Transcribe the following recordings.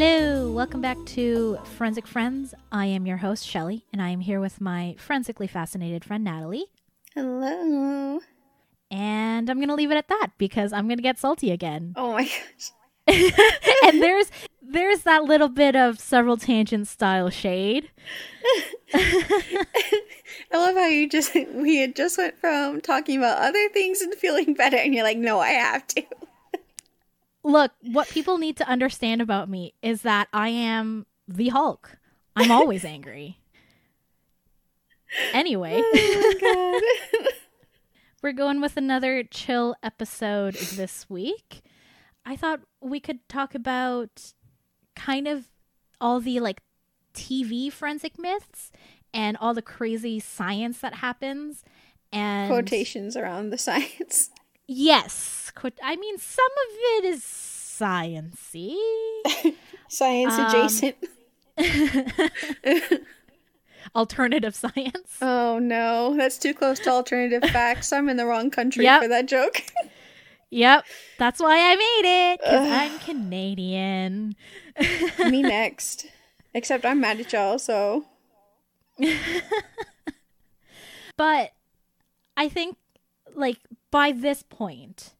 Hello, welcome back to Forensic Friends. I am your host, Shelley, and I am here with my forensically fascinated friend, Natalie. Hello. And I'm going to leave it at that because I'm going to get salty again. Oh my gosh. and there's there's that little bit of several tangent style shade. I love how you just we had just went from talking about other things and feeling better and you're like, "No, I have to." Look, what people need to understand about me is that I am the Hulk. I'm always angry. Anyway, Oh we're going with another chill episode this week. I thought we could talk about kind of all the like TV forensic myths and all the crazy science that happens and Quotations around the science. Yes, I mean some of it is sciency. Science Um, adjacent. Alternative science. Oh no, that's too close to alternative facts. I'm in the wrong country Yep. for that joke. Yep, that's why I made it because I'm Canadian. Me next. Except I'm mad at y'all, so But I think, like, by this point,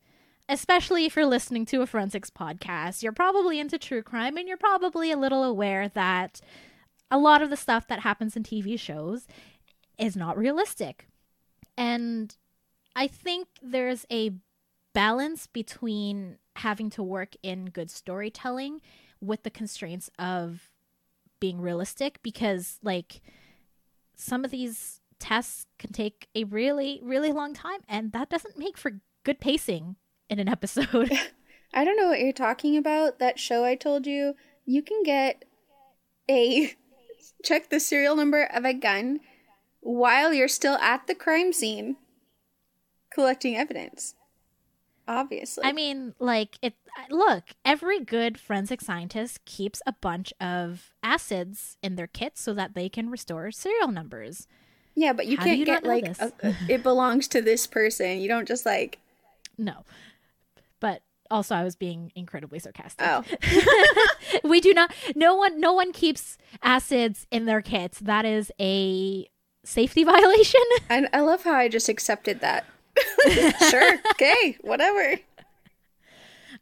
especially if you're listening to a forensics podcast, you're probably into true crime and you're probably a little aware that a lot of the stuff that happens in TV shows is not realistic. And I think there's a balance between having to work in good storytelling with the constraints of being realistic because, like, some of these tests can take a really, really long time, and that doesn't make for good pacing in an episode. I don't know what you're talking about. That show I told you, you can get a check the serial number of a gun while you're still at the crime scene collecting evidence. Obviously. I mean, like, it. Look, every good forensic scientist keeps a bunch of acids in their kit so that they can restore serial numbers. Yeah, but you how can't you get like a, a- it belongs to this person. You don't just like No, but also I was being incredibly sarcastic. oh we do not. No one. No one keeps acids in their kits. That is a safety violation. and I love how I just accepted that. sure, okay, whatever.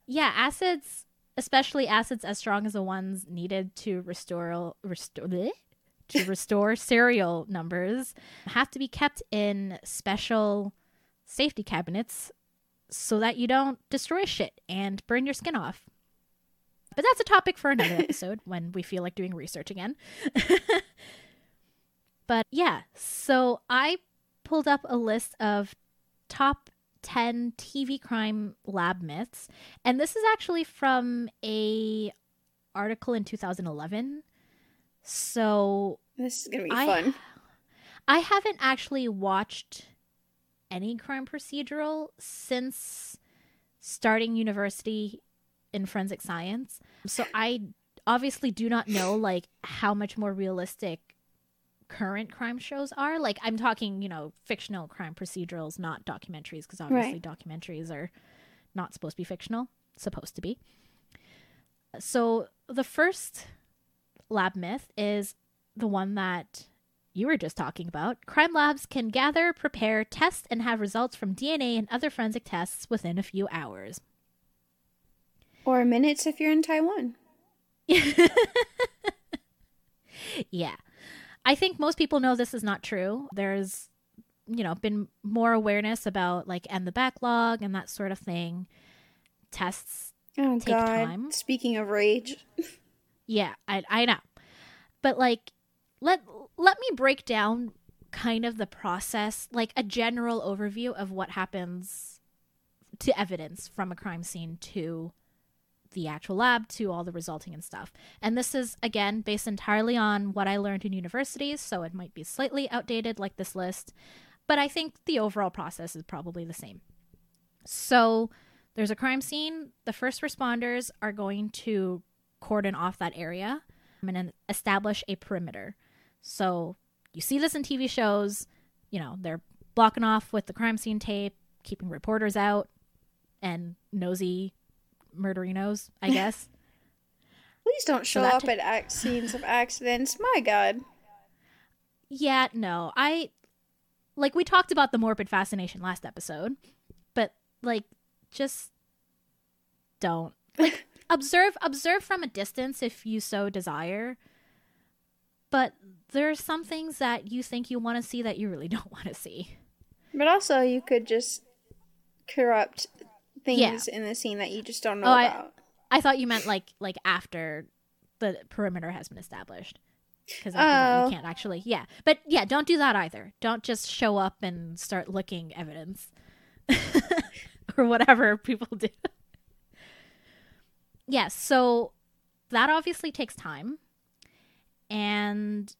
Yeah, acids, especially acids as strong as the ones needed to restore restore bleh? To restore serial numbers, have to be kept in special safety cabinets so that you don't destroy shit and burn your skin off. But that's a topic for another episode when we feel like doing research again. but yeah, so I pulled up a list of top 10 TV crime lab myths and this is actually from a article in 2011 so This is gonna be I- fun. i haven't actually watched any crime procedural since starting university in forensic science. So i obviously do not know like how much more realistic current crime shows are. Like i'm talking you know fictional crime procedurals not documentaries because obviously documentaries are not supposed to be fictional supposed to be. So the first lab myth is the one that you were just talking about. Crime labs can gather, prepare, test, and have results from DNA and other forensic tests within a few hours. Or minutes if you're in Taiwan. Yeah. I think most people know this is not true. There's, you know, been more awareness about like and the backlog and that sort of thing. Tests Oh Take god. time. Speaking of rage. Yeah, I I know. But like let let me break down kind of the process, like a general overview of what happens to evidence from a crime scene to the actual lab to all the resulting and stuff. And this is again based entirely on what I learned in universities, so it might be slightly outdated like this list, but I think the overall process is probably the same. So, there's a crime scene, the first responders are going to cordon off that area um, and then establish a perimeter. So you see this in TV shows, you know, they're blocking off with the crime scene tape, keeping reporters out and nosy murderinos, I guess. Please don't show that up ta- at ac- scenes of accidents. My God. Yeah, no. I like we talked about the morbid fascination last episode, but like just don't. Like observe observe from a distance if you so desire. But there are some things that you think you want to see that you really don't want to see. But also, you could just corrupt things in the scene that you just don't know Oh, I- about. I thought you meant like like after the perimeter has been established. Because Oh. you can't actually, yeah. But yeah, don't do that either. Don't just show up and start looking evidence or whatever people do. Yes, so that obviously takes time. And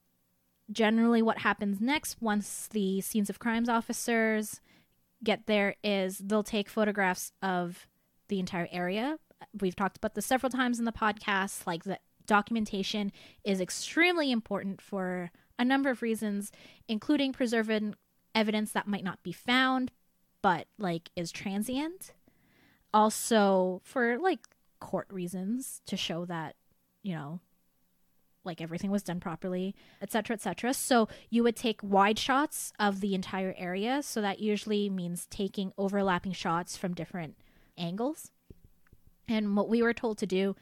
generally, what happens next once the scenes of crimes officers get there is they'll take photographs of the entire area. We've talked about this several times in the podcast. Like the documentation is extremely important for a number of reasons, including preserving evidence that might not be found, but like is transient. Also, for like court reasons to show that, you know, like everything was done properly, etc., etc. So you would take wide shots of the entire area. So that usually means taking overlapping shots from different angles. And what we were told to do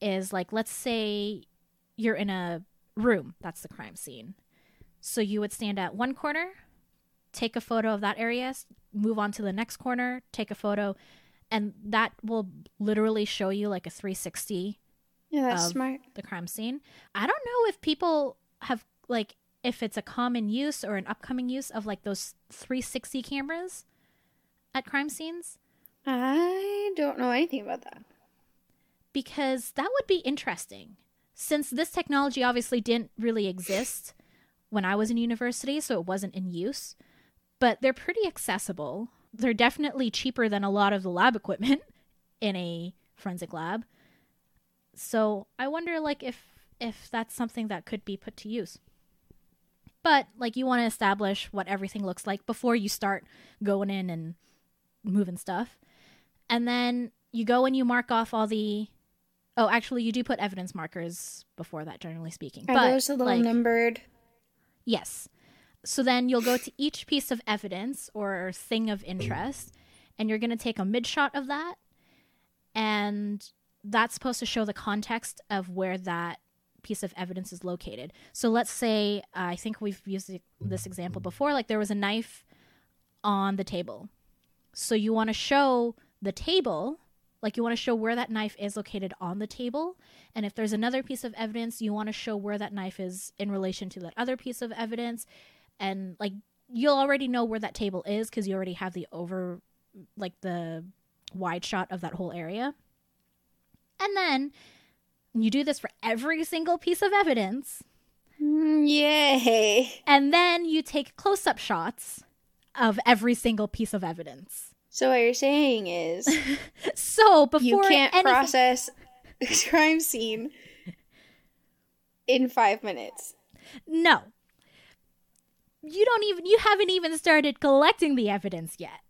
is like, let's say you're in a room, that's the crime scene. So you would stand at one corner, take a photo of that area, move on to the next corner, take a photo, and that will literally show you like a 360 Yeah, that's smart. the crime scene. I don't know if people have like if it's a common use or an upcoming use of like those 360 cameras at crime scenes I don't know anything about that. because that would be interesting. Since this technology obviously didn't really exist when I was in university, so it wasn't in use, but they're pretty accessible. They're definitely cheaper than a lot of the lab equipment in a forensic lab. So I wonder like if if that's something that could be put to use. But like you want to establish what everything looks like before you start going in and moving stuff. And then you go and you mark off all the Oh, actually you do put evidence markers before that generally speaking. Are but those a little like, numbered? Yes. So then you'll go to each piece of evidence or thing of interest, and you're going to take a mid shot of that. And that's supposed to show the context of where that piece of evidence is located. So let's say, uh, I think we've used this example before, like there was a knife on the table. So you want to show the table, like you want to show where that knife is located on the table. And if there's another piece of evidence, you want to show where that knife is in relation to that other piece of evidence. And like you'll already know where that table is because you already have the over, like the wide shot of that whole area. And then you do this for every single piece of evidence. Mm, yay. And then you take close up shots of every single piece of evidence. So what you're saying is So before you can't anything- process a crime scene in five minutes. No. You don't even you haven't even started collecting the evidence yet.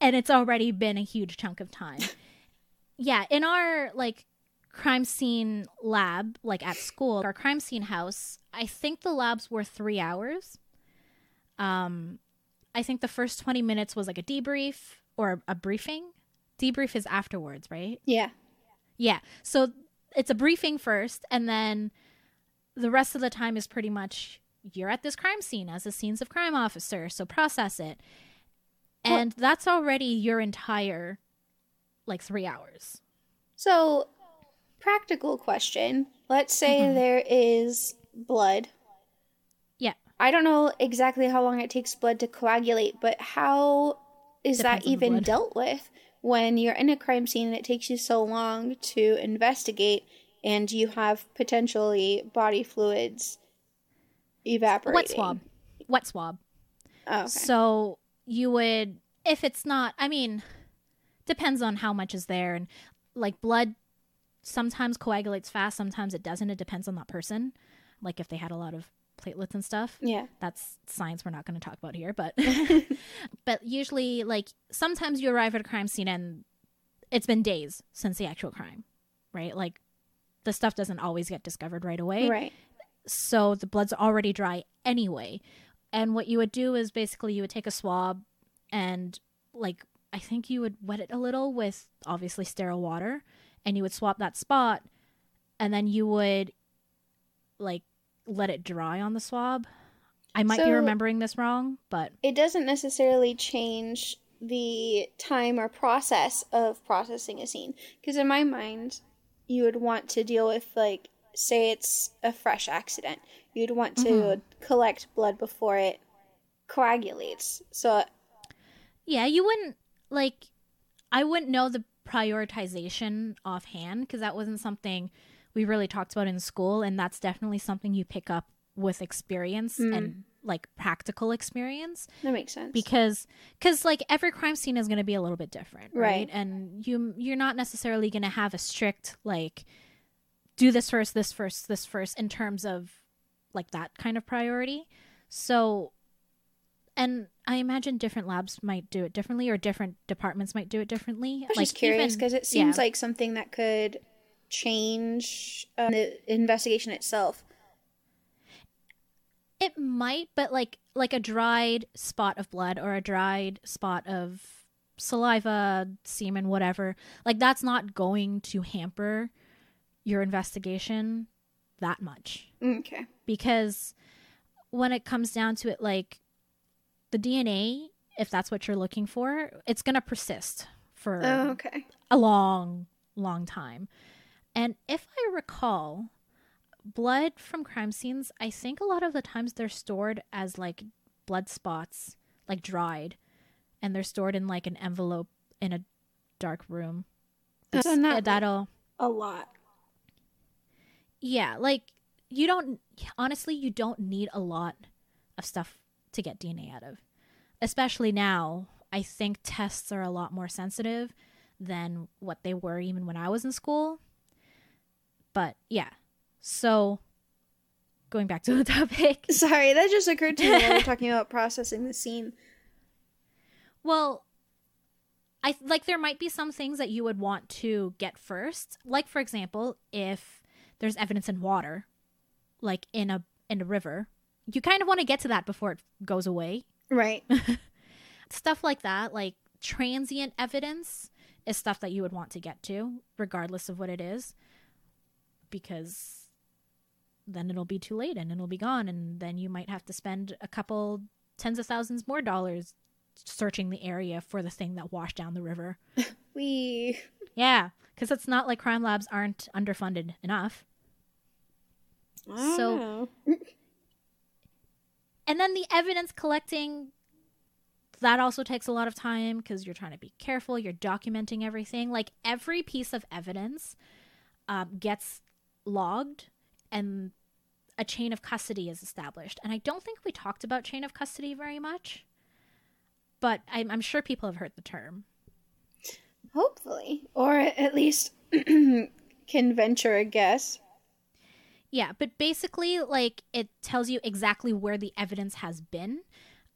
And it's already been a huge chunk of time. yeah, in our like crime scene lab, like at school, our crime scene house, I think the labs were 3 hours. Um I think the first 20 minutes was like a debrief or a briefing. Debrief is afterwards, right? Yeah. Yeah. So it's a briefing first, and then the rest of the time is pretty much you're at this crime scene as a scenes of crime officer, so process it. And that's already your entire like three hours. So, practical question. Let's say Mhm. there is blood. Yeah. I don't know exactly how long it takes blood to coagulate, but how is Depends that even dealt with when you're in a crime scene and it takes you so long to investigate and you have potentially body fluids evaporating? Wet swab. Wet swab. Oh, okay. So you would, if it's not, I mean, depends on how much is there. And like blood sometimes coagulates fast, sometimes it doesn't. It depends on that person. Like if they had a lot of platelets and stuff. yeah. That's science we're not going to talk about here. But, but usually, like, sometimes you arrive at a crime scene and it's been days since the actual crime, right? Like, the stuff doesn't always get discovered right away. Right. So the blood's already dry anyway. And what you would do is basically you would take a swab and like I think you would wet it a little with obviously sterile water and you would swap that spot and then you would like let it dry on the swab. I might be remembering this wrong, but It doesn't necessarily change the time or process of processing a scene. Because in my mind, you would want to deal with, like, say it's a fresh accident. You'd want to Mhm. collect blood before it coagulates. So, yeah, you wouldn't like I wouldn't know the prioritization offhand because that wasn't something we really talked about in school and that's definitely something you pick up with experience Mm. and like practical experience that makes sense. because because like every crime scene is going to be a little bit different right? Right. and you you're not necessarily going to have a strict like do this first this first this first in terms of like that kind of priority so and i imagine different labs might do it differently or different departments might do it differently I was like just curious because it seems yeah. like something that could change uh, the investigation itself. It might, but like like a dried spot of blood or a dried spot of saliva, semen, whatever. Like that's not going to hamper your investigation that much mm, Okay. because when it comes down to it like the DNA, if that's what you're looking for, it's going to persist for Oh, okay. a long, long time. And if I recall, blood from crime scenes, I think a lot of the times they're stored as like blood spots, like dried, and they're stored in like an envelope in a dark room. So not that'll A lot. Yeah, like you don't honestly you don't need a lot of stuff to get DNA out of. Especially now, I think tests are a lot more sensitive than what they were even when I was in school. But yeah. So going back to the topic. Sorry, that just occurred to me while we we're talking about processing the scene. Well, I like there might be some things that you would want to get first. Like for example, if there's evidence in water, like in a in a river, you kind of want to get to that before it goes away. Right. Stuff like that, like transient evidence is stuff that you would want to get to regardless of what it is because then it'll be too late and it'll be gone and then you might have to spend a couple tens of thousands more dollars searching the area for the thing that washed down the river. We. Yeah, because it's not like crime labs aren't underfunded enough. So- know. And then the evidence collecting, that also takes a lot of time because you're trying to be careful, you're documenting everything. Like every piece of evidence um, gets logged and a chain of custody is established. And I don't think we talked about chain of custody very much, but I'm, I'm sure people have heard the term. Hopefully. Or at least can venture a guess. Yeah, but basically, like, it tells you exactly where the evidence has been.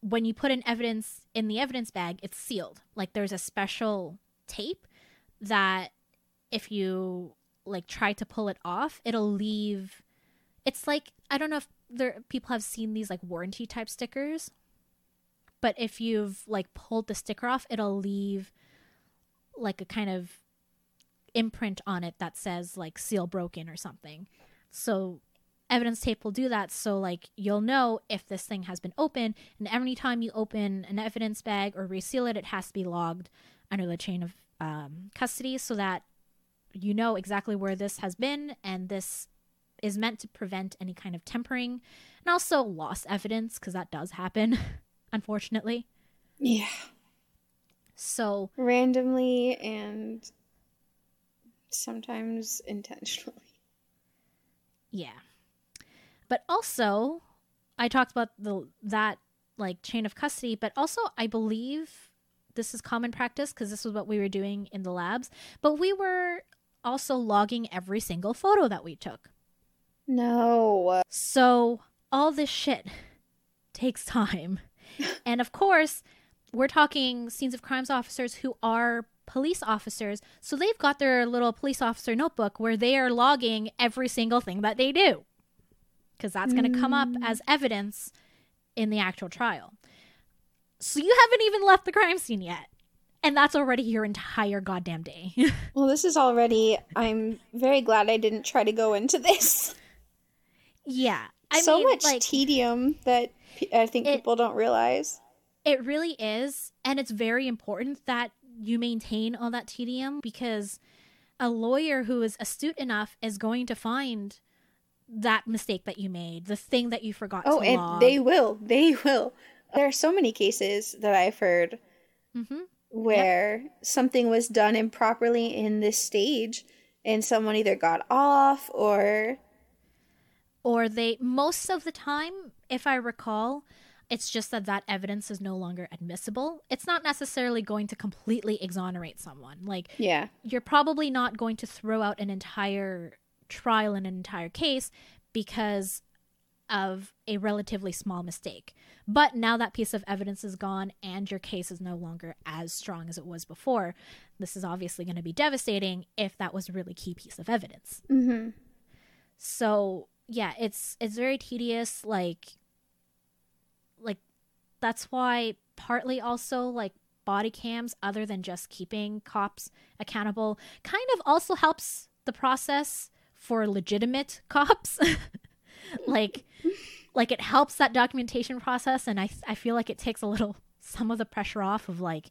When you put in evidence in the evidence bag, it's sealed. Like, there's a special tape that if you, like, try to pull it off, it'll leave. It's like, I don't know if there people have seen these, like, warranty type stickers. But if you've, like, pulled the sticker off, it'll leave, like, a kind of imprint on it that says, like, seal broken or something. So evidence tape will do that so like you'll know if this thing has been opened and every time you open an evidence bag or reseal it it has to be logged under the chain of um, custody so that you know exactly where this has been and this is meant to prevent any kind of tempering and also lost evidence because that does happen unfortunately Yeah. so Randomly and sometimes intentionally. Yeah. But also, I talked about the that like chain of custody, but also I believe this is common practice because this was what we were doing in the labs, but we were also logging every single photo that we took. No. So, all this shit takes time. and of course, we're talking scenes of crimes officers who are police officers. So they've got their little police officer notebook where they are logging every single thing that they do. Because that's going to come up mm. as evidence in the actual trial. So you haven't even left the crime scene yet. And that's already your entire goddamn day. Well, this is already. I'm very glad I didn't try to go into this. yeah. I so mean, much like, tedium that I think It- people don't realize. It really is. And it's very important that you maintain all that tedium because a lawyer who is astute enough is going to find that mistake that you made, the thing that you forgot Oh, and log. they will. They will. There are so many cases that I've heard Mhm. where something was done improperly in this stage and someone either got off or or they most of the time if i recall it's just that that evidence is no longer admissible it's not necessarily going to completely exonerate someone like yeah. you're probably not going to throw out an entire trial and an entire case because of a relatively small mistake. But now that piece of evidence is gone and your case is no longer as strong as it was before, this is obviously going to be devastating if that was a really key piece of evidence. Mhm. So, yeah, it's it's very tedious like that's why partly also like body cams other than just keeping cops accountable kind of also helps the process for legitimate cops. Like like it helps that documentation process and I I feel like it takes a little some of the pressure off of like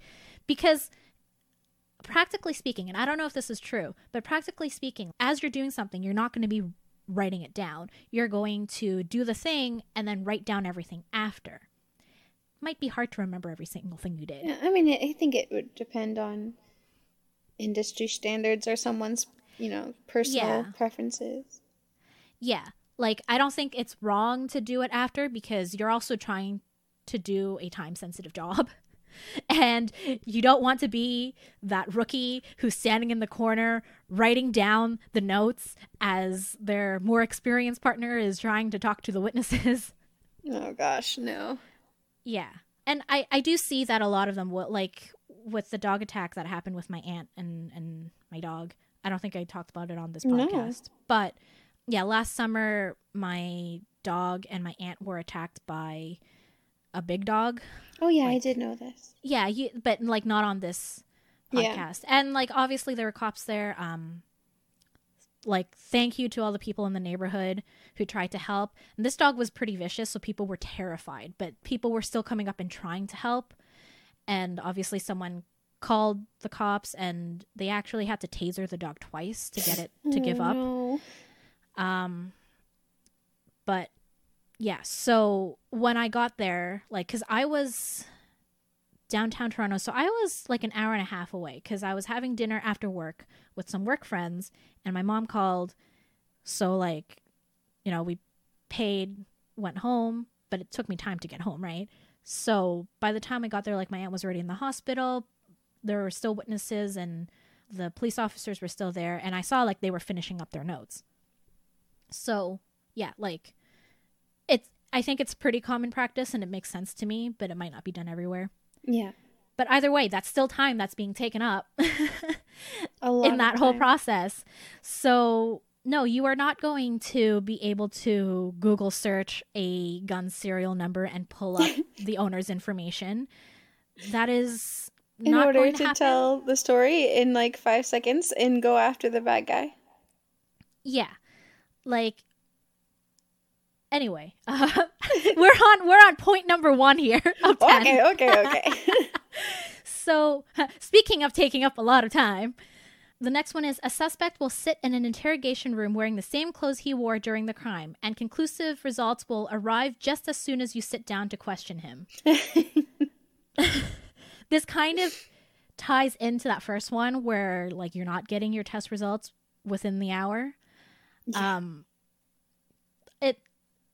because practically speaking and I don't know if this is true but practically speaking as you're doing something you're not going to be writing it down. You're going to do the thing and then write down everything after might be hard to remember every single thing you did I mean, I think it would depend on industry standards or someone's, you know, personal Yeah. preferences. Yeah. Like I don't think it's wrong to do it after because you're also trying to do a time sensitive job. And you don't want to be that rookie who's standing in the corner writing down the notes as their more experienced partner is trying to talk to the witnesses. Oh gosh, no. Yeah. And I, I do see that a lot of them will like with the dog attack that happened with my aunt and, and my dog. I don't think I talked about it on this No. podcast. But yeah, last summer my dog and my aunt were attacked by a big dog. Oh yeah, I did know this. Yeah, you, but like not on this Yeah. podcast. And like obviously there were cops there. Um like thank you to all the people in the neighborhood who tried to help. And this dog was pretty vicious, so people were terrified, but people were still coming up and trying to help. And obviously someone called the cops and they actually had to taser the dog twice to get it to give up. no. Um, but yeah, so when I got there, like, cause I was downtown Toronto, so I was like an hour and a half away because I was having dinner after work with some work friends, and my mom called. So, like, you know, we paid, went home, but it took me time to get home, right? So by the time I got there, like, my aunt was already in the hospital. There were still witnesses, and the police officers were still there, and I saw like they were finishing up their notes. So, yeah, like it's I think it's pretty common practice and it makes sense to me, but it might not be done everywhere. Yeah. But either way, that's still time that's being taken up A lot in that whole process. So, no, you are not going to be able to Google search a gun serial number and pull up the owner's information. That is in not order going to, to, tell the story in like five seconds and go after the bad guy. Yeah. Like anyway, uh, we're on we're on point number 1 here of 10. Okay, okay, okay. So, speaking of taking up a lot of time, the next one is a suspect will sit in an interrogation room wearing the same clothes he wore during the crime, and conclusive results will arrive just as soon as you sit down to question him. this kind of ties into that first one where like you're not getting your test results within the hour. Yeah. Um it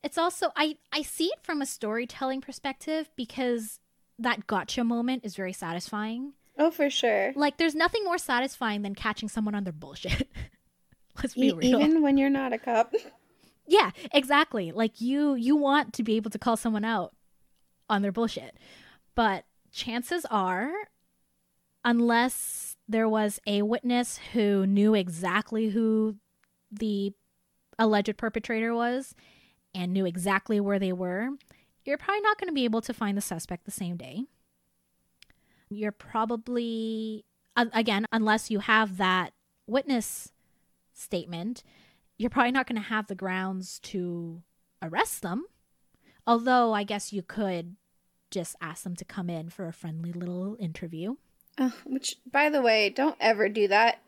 it's also I I see it from a storytelling perspective because that gotcha moment is very satisfying. oh, for sure. Like there's nothing more satisfying than catching someone on their bullshit. Let's be E- real. even when you're not a cop. Yeah, exactly. Like you you want to be able to call someone out on their bullshit. But chances are unless there was a witness who knew exactly who the alleged perpetrator was and knew exactly where they were, you're probably not going to be able to find the suspect the same day. You're probably, again, unless you have that witness statement, you're probably not going to have the grounds to arrest them. Although I guess you could just ask them to come in for a friendly little interview. Which, by the way, don't ever do that.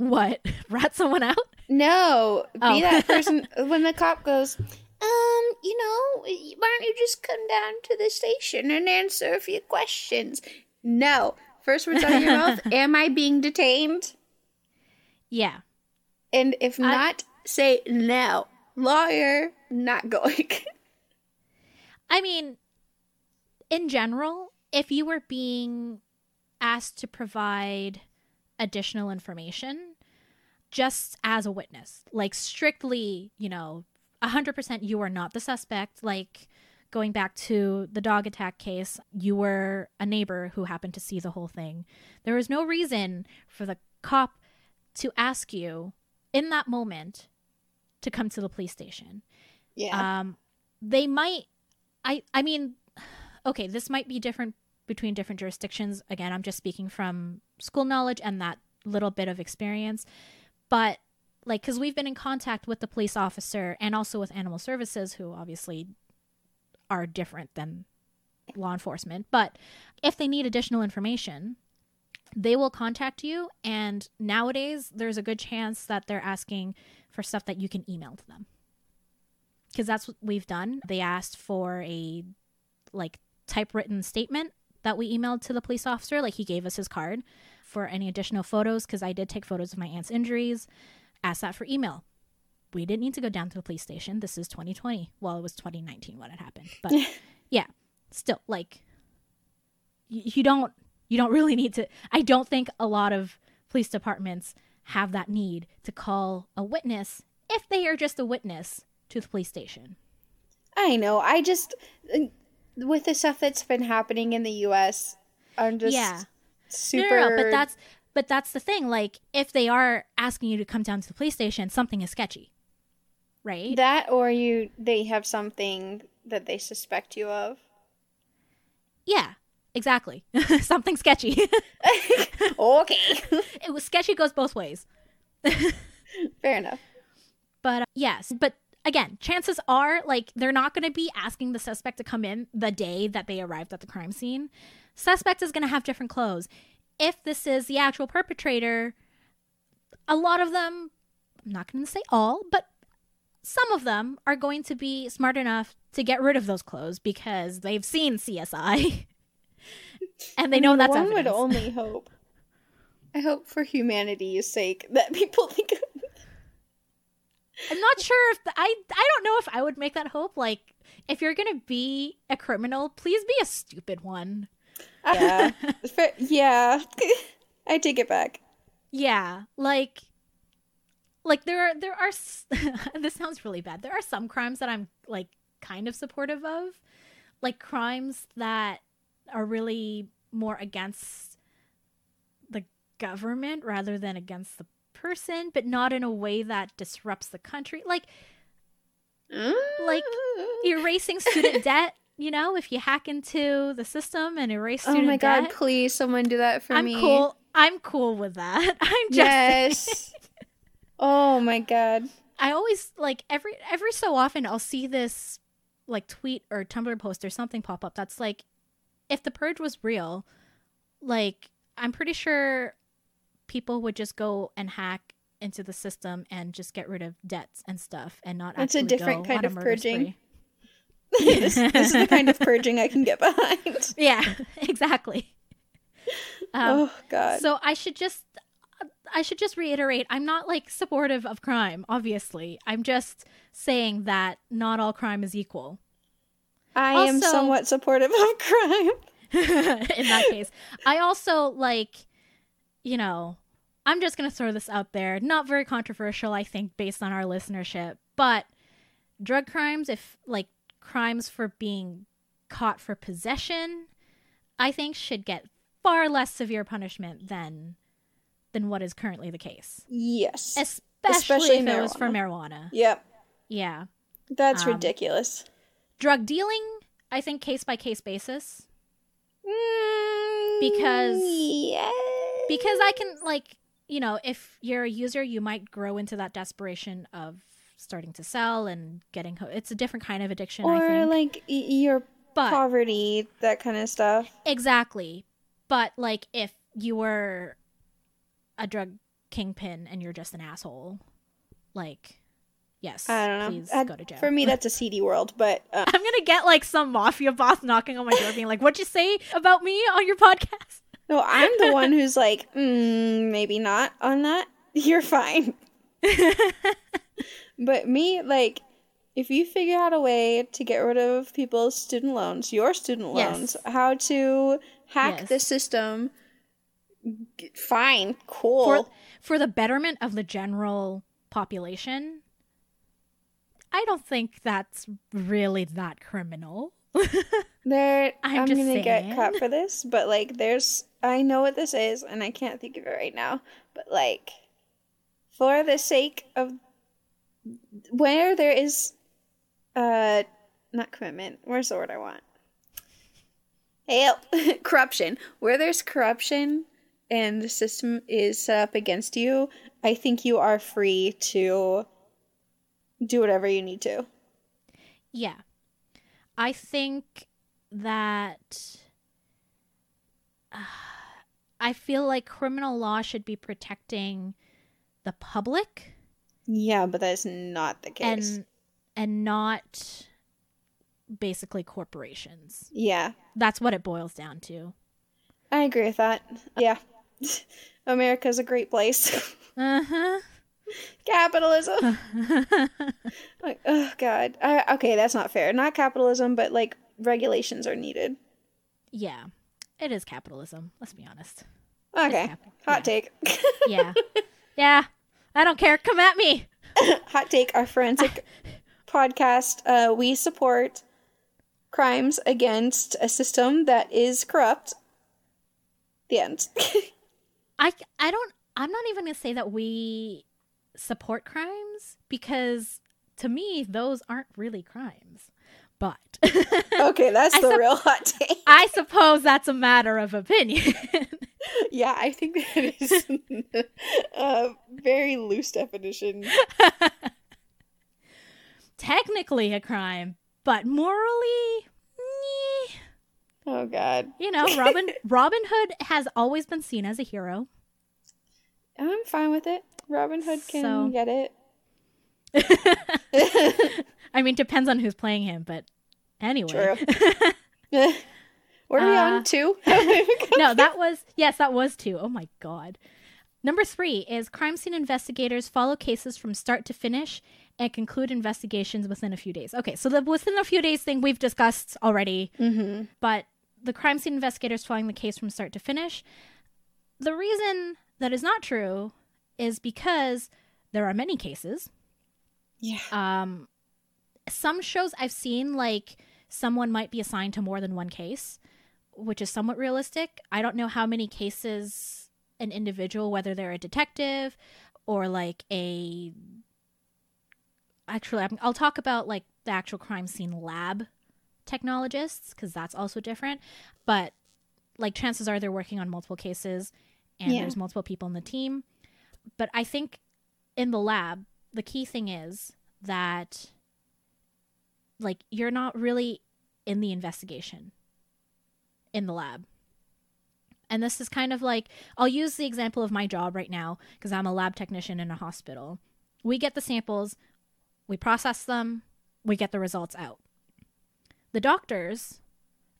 What? Rat someone out? No, be oh. that person when the cop goes, um, you know, why don't you just come down to the station and answer a few questions? No. First words out of your mouth, am I being detained? Yeah. And if not, I, say no. Lawyer, not going. I mean, in general, if you were being asked to provide additional information just as a witness, like strictly, you know, 100% you are not the suspect, like going back to the dog attack case, you were a neighbor who happened to see the whole thing. There was no reason for the cop to ask you in that moment to come to the police station. Yeah. Um, they might. I. I mean, okay, this might be different between different jurisdictions. Again, I'm just speaking from school knowledge and that little bit of experience. But like, because we've been in contact with the police officer and also with animal services, who obviously are different than law enforcement. But if they need additional information, they will contact you. And nowadays, there's a good chance that they're asking for stuff that you can email to them. Because that's what we've done. They asked for a like typewritten statement that we emailed to the police officer. Like he gave us his card for any additional photos because I did take photos of my aunt's injuries. Asked that for email we didn't need to go down to the police station. This is 2020. Well, it was 2019 when it happened. But yeah, still like you, you don't you don't really need to I don't think a lot of police departments have that need to call a witness if they are just a witness to the police station. I know. I just uh, with the stuff that's been happening in the US, I'm just yeah. Super no, no, no, but that's but that's the thing like if they are asking you to come down to the police station, something is sketchy right? That or you they have something that they suspect you of. Yeah, exactly. something sketchy. okay. it was sketchy goes both ways. Fair enough. But uh, yes, but again, chances are like they're not going to be asking the suspect to come in the day that they arrived at the crime scene. Suspect is going to have different clothes. If this is the actual perpetrator, a lot of them, I'm not going to say all, but some of them are going to be smart enough to get rid of those clothes because they've seen CSI and they know that's one evidence. would only hope. I hope for humanity's sake that people think. Of... I'm not sure if the, I I don't know if I would make that hope. Like, if you're gonna be a criminal, please be a stupid one. Yeah, yeah. I take it back. Yeah, like like there are there are this sounds really bad. There are some crimes that I'm like kind of supportive of, like crimes that are really more against the government rather than against the person, but not in a way that disrupts the country. Like like mm. erasing student debt you know, if you hack into the system and erase student Oh my god, debt, please someone do that for I'm me. I'm cool. I'm cool with that. I'm just Yes. Oh my god. I always like every every so often I'll see this like tweet or Tumblr post or something pop up that's like if the purge was real, like I'm pretty sure people would just go and hack into the system and just get rid of debts and stuff and not It's a different kind of purging. This, this is the kind of purging I can get behind. Yeah, exactly. Um, oh god. So I should just I should just reiterate I'm not like supportive of crime, obviously. I'm just saying that not all crime is equal. I also, am somewhat supportive of crime. in that case, I also like, you know, I'm just going to throw this out there. Not very controversial, I think, based on our listenership, but drug crimes, if like crimes for being caught for possession, I think should get far less severe punishment than than what is currently the case. Yes. Especially, Especially if it was for marijuana. yep. Yeah. That's Um, ridiculous. Drug dealing, I think case by case basis. Mm, because- yes. Because I can like, you know, if you're a user, you might grow into that desperation of starting to sell and getting ho- it's a different kind of addiction, I or think. like your but poverty, that kind of stuff. Exactly. But like if you were a drug kingpin and you're just an asshole, like yes, I don't know. please I'd- go to jail. For me, that's a seedy world, but uh, I'm gonna get like some mafia boss knocking on my door, being like, "What'd you say about me on your podcast?" no, I'm the one who's like, mm, maybe not on that. You're fine. But me, like, if you figure out a way to get rid of people's student loans, your student Yes. loans, how to hack Yes. the system, fine, cool. for for the betterment of the general population, I don't think that's really that criminal. there, I'm I'm, gonna get cut for this, but like, there's, I know what this is, and I can't think of it right now. But like, for the sake of where there is, uh, not commitment. Where's the word I want? Help. corruption. Where there's corruption and the system is set up against you, I think you are free to do whatever you need to. Yeah. I think that I feel like criminal law should be protecting the public Yeah, but that's not the case. and and not basically corporations. yeah, That's what it boils down to. I agree with that. Yeah. America's a great place. Uh-huh. Capitalism. like, oh god. Okay, that's not fair. Not capitalism, but like regulations are needed. yeah. It is capitalism, let's be honest. Okay. cap- Hot yeah. take. Yeah. yeah. I don't care. Come at me. Hot take. Our forensic podcast. Uh, we support crimes against a system that is corrupt. The end. I I don't I'm not even going to say that we support crimes because to me those aren't really crimes. But okay, that's the sup- real hot take. I suppose that's a matter of opinion. Yeah, I think that is a very loose definition. Technically a crime, but morally meh. Oh God, you know, Robin Robin Hood has always been seen as a hero. I'm fine with it. Robin Hood can So- get it. I mean, depends on who's playing him, but anyway. True. Are we Uh, on two? no, that was yes, that was two. Oh my god. Number three is crime scene investigators follow cases from start to finish and conclude investigations within a few days. Okay, so the within a few days thing we've discussed already, mm-hmm. but the crime scene investigators following the case from start to finish. The reason that is not true is because there are many cases. Yeah. Um, some shows I've seen, like someone might be assigned to more than one case, which is somewhat realistic. I don't know how many cases an individual, whether they're a detective or like a. Actually, I'm, I'll talk about like the actual crime scene lab technologists because that's also different. But like, chances are they're working on multiple cases and Yeah. there's multiple people in the team. But I think in the lab, the key thing is that like you're not really in the investigation in the lab. And this is kind of like I'll use the example of my job right now because I'm a lab technician in a hospital. We get the samples, we process them, we get the results out. The doctors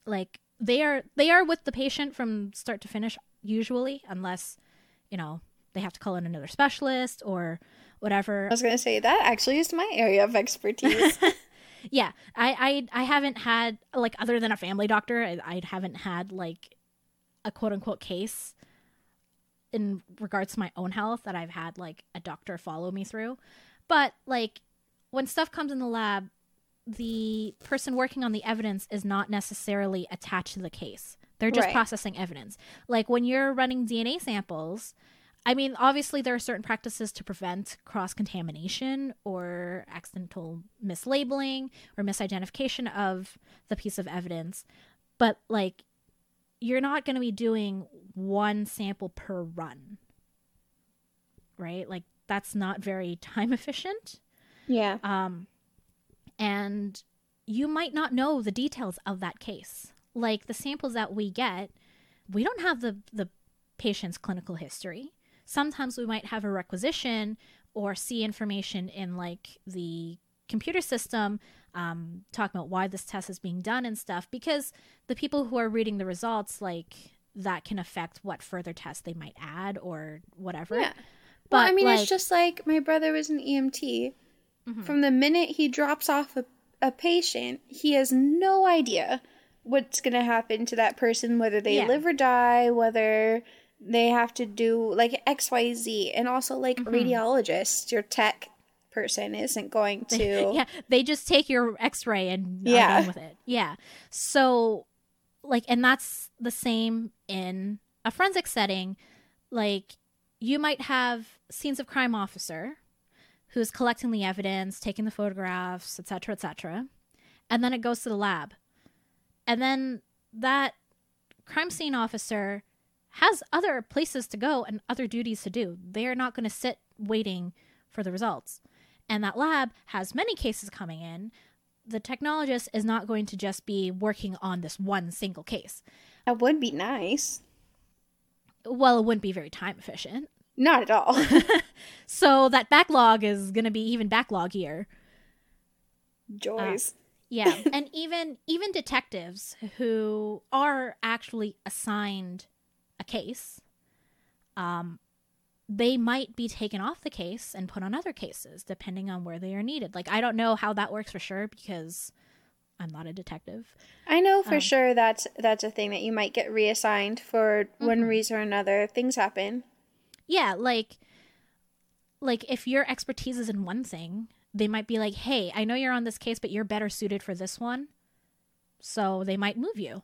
like they are they are with the patient from start to finish usually unless you know they have to call in another specialist or whatever I was gonna say that actually is my area of expertise. yeah I, I i haven't had like other than a family doctor I, I haven't had like a quote unquote case in regards to my own health that i've had like a doctor follow me through but like when stuff comes in the lab the person working on the evidence is not necessarily attached to the case They're just Right. processing evidence. Like when you're running DNA samples, I mean, obviously there are certain practices to prevent cross contamination or accidental mislabeling or misidentification of the piece of evidence. But like you're not going to be doing one sample per run. Right? Like that's not very time efficient. Yeah. Um, and you might not know the details of that case. Like the samples that we get, we don't have the, the patient's clinical history. Sometimes we might have a requisition or see information in like the computer system um, talking about why this test is being done and stuff because the people who are reading the results like that can affect what further tests they might add or whatever Yeah. but well, I mean, like, it's just like my brother was an EMT. From the minute he drops off a, a patient, he has no idea what's going to happen to that person, whether they Yeah. live or die, whether they have to do like XYZ. And also, like mm-hmm. radiologists, your tech person isn't going to. yeah, they just take your X-ray and Yeah. with it. Yeah. So, like, and that's the same in a forensic setting. Like, you might have scenes of crime officer who's collecting the evidence, taking the photographs, etc., etc., and then it goes to the lab, and then that crime scene officer has other places to go and other duties to do. They are not going to sit waiting for the results. And that lab has many cases coming in. The technologist is not going to just be working on this one single case. That would be nice. Well, it wouldn't be very time efficient. Not at all. So that backlog is going to be even backloggier. Joys. Uh, yeah, and even even detectives who are actually assigned a case, um, they might be taken off the case and put on other cases depending on where they are needed. Like I don't know how that works for sure because I'm not a detective. I know for Um, sure that's that's a thing that you might get reassigned for one Mhm. reason or another. Things happen. Yeah, like like if your expertise is in one thing, they might be like, "Hey, I know you're on this case, but you're better suited for this one." So they might move you.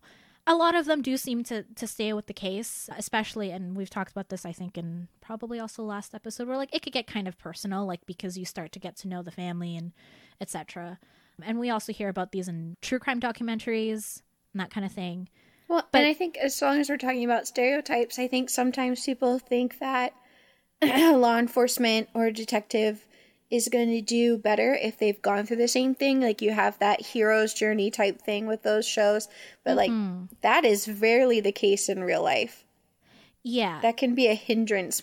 A lot of them do seem to to stay with the case, especially and we've talked about this I think in probably also last episode where like it could get kind of personal like because you start to get to know the family and etc. And we also hear about these in true crime documentaries and that kind of thing. Well, But- and I think as long as we're talking about stereotypes, I think sometimes people think that law enforcement or detective is going to do better if they've gone through the same thing. Like you have that hero's journey type thing with those shows, but like Mhm. that is rarely the case in real life. Yeah. That can be a hindrance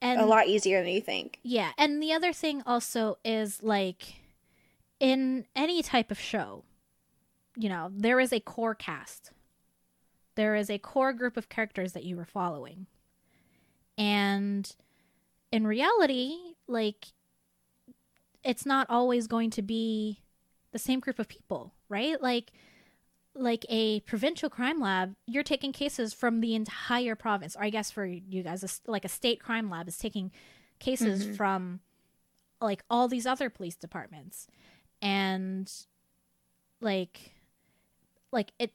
and a lot easier than you think. Yeah, and the other thing also is like in any type of show, you know, there is a core cast. There is a core group of characters that you were following. And in reality, like it's not always going to be the same group of people, right? Like like a provincial crime lab, you're taking cases from the entire province, or I guess for you guys, a like a state crime lab is taking cases Mhm. from like all these other police departments, and like like it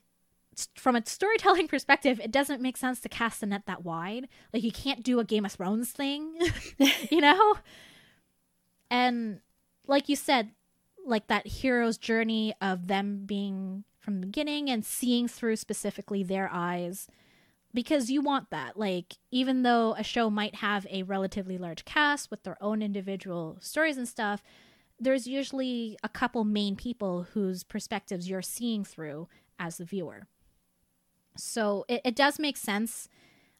from a storytelling perspective, it doesn't make sense to cast the net that wide. Like you can't do a Game of Thrones thing, you know. And like you said, like that hero's journey of them being from the beginning and seeing through specifically their eyes because you want that like even though a show might have a relatively large cast with their own individual stories and stuff there's usually a couple main people whose perspectives you're seeing through as the viewer so it, it does make sense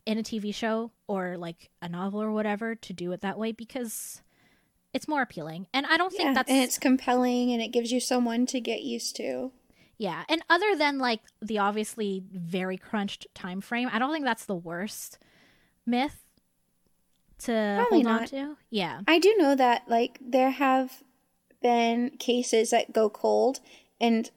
in a tv show or like a novel or whatever to do it that way because it's more appealing and i don't think Yeah, that's and it's compelling and it gives you someone to get used to. Yeah, and other than like the obviously very crunched time frame, I don't think that's the worst myth to Probably hold on not. to. Yeah. I do know that like there have been cases that go cold and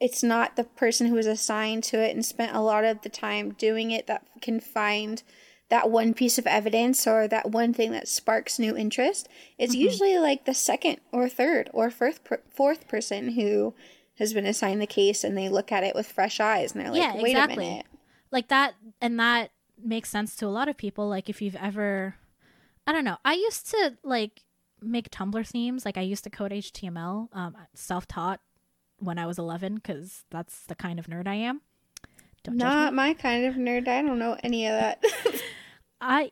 it's not the person who was assigned to it and spent a lot of the time doing it that can find that one piece of evidence or that one thing that sparks new interest. It's Mhm. usually like the second or third or fourth per- fourth person who has been assigned the case and they look at it with fresh eyes and they're like, Yeah, wait exactly. a minute. like that and that makes sense to a lot of people like if you've ever i don't know i used to like make tumblr themes like i used to code html um, self-taught when i was 11 because that's the kind of nerd i am don't judge Not my kind of nerd. I don't know any of that. i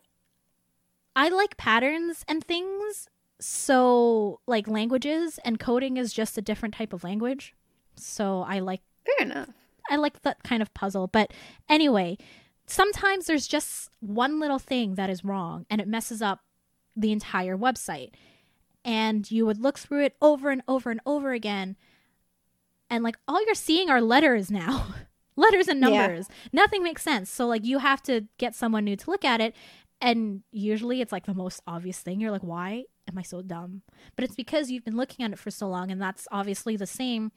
i like patterns and things so like languages and coding is just a different type of language so i like Fair enough. I like that kind of puzzle. But anyway, sometimes there's just one little thing that is wrong and it messes up the entire website. And you would look through it over and over and over again. And like all you're seeing are letters now. letters and Yeah. numbers. Nothing makes sense. So like you have to get someone new to look at it. And usually it's like the most obvious thing. You're like, why am I so dumb? But it's because you've been looking at it for so long. And that's obviously the same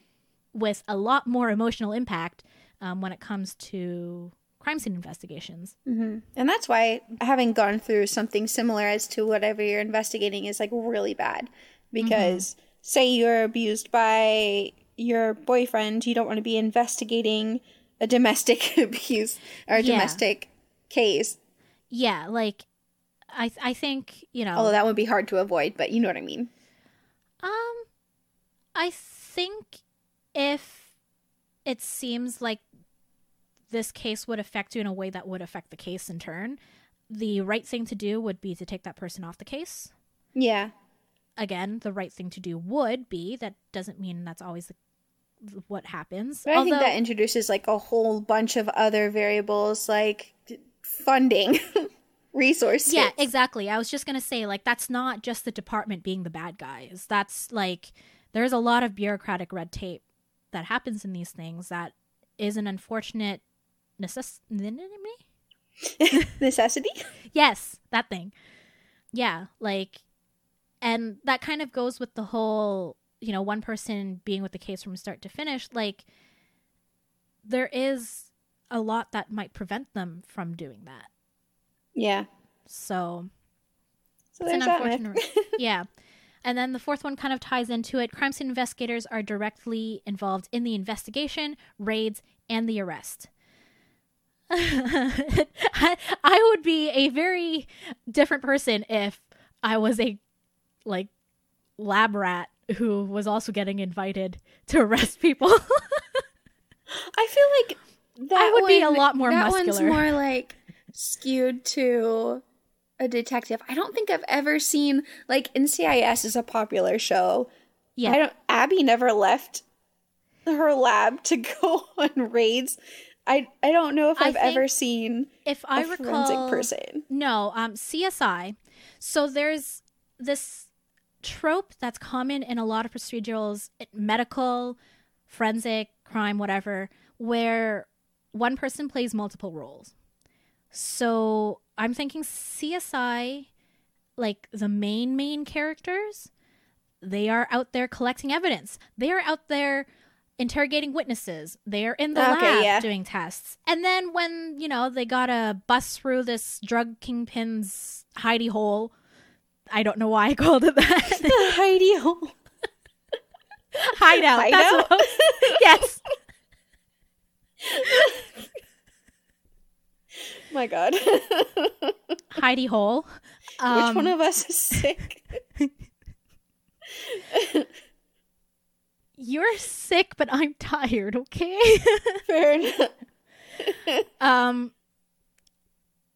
with a lot more emotional impact um, when it comes to crime scene investigations. hmm And that's why having gone through something similar as to whatever you're investigating is like really bad. Because say you're abused by your boyfriend, you don't want to be investigating a domestic abuse or a Yeah. domestic case. Yeah, like I I think you know. Although that would be hard to avoid, but you know what I mean. Um, I think if it seems like this case would affect you in a way that would affect the case in turn, the right thing to do would be to take that person off the case. Yeah. Again, the right thing to do would be that doesn't mean that's always the, what happens. But I think that introduces like a whole bunch of other variables like funding, resources. Yeah, exactly. I was just going to say, like, that's not just the department being the bad guys. That's like, there's a lot of bureaucratic red tape that happens in these things that is an unfortunate necessity. Necessity? Yes, that thing. Yeah, like, and that kind of goes with the whole, you know, one person being with the case from start to finish. Like, there is a lot that might prevent them from doing that. Yeah. So, So It's an there's myth. unfortunate. yeah. And then the fourth one kind of ties into it. Crime scene investigators are directly involved in the investigation, raids, and the arrest. I, I would be a very different person if I was a like lab rat who was also getting invited to arrest people. I feel like that I would be a lot more that one's more like skewed to a detective. I don't think I've ever seen like NCIS is a popular show. yeah. I don't Abby never left her lab to go on raids. I I don't know if I I've ever seen if a I forensic recall person. No, um, CSI. So there's this trope that's common in a lot of procedurals, medical, forensic, crime, whatever, where one person plays multiple roles. So I'm thinking CSI, like the main main characters, they are out there collecting evidence. They are out there interrogating witnesses. They are in the Okay, lab yeah. doing tests. And then when, you know, they gotta bust through this drug kingpin's hidey hole. I don't know why I called it that. Heidi Hole. Hideout. That's Hideout? what yes. My God. Hidey hole. Which Um, one of us is sick? You're sick, but I'm tired, okay? Fair enough. um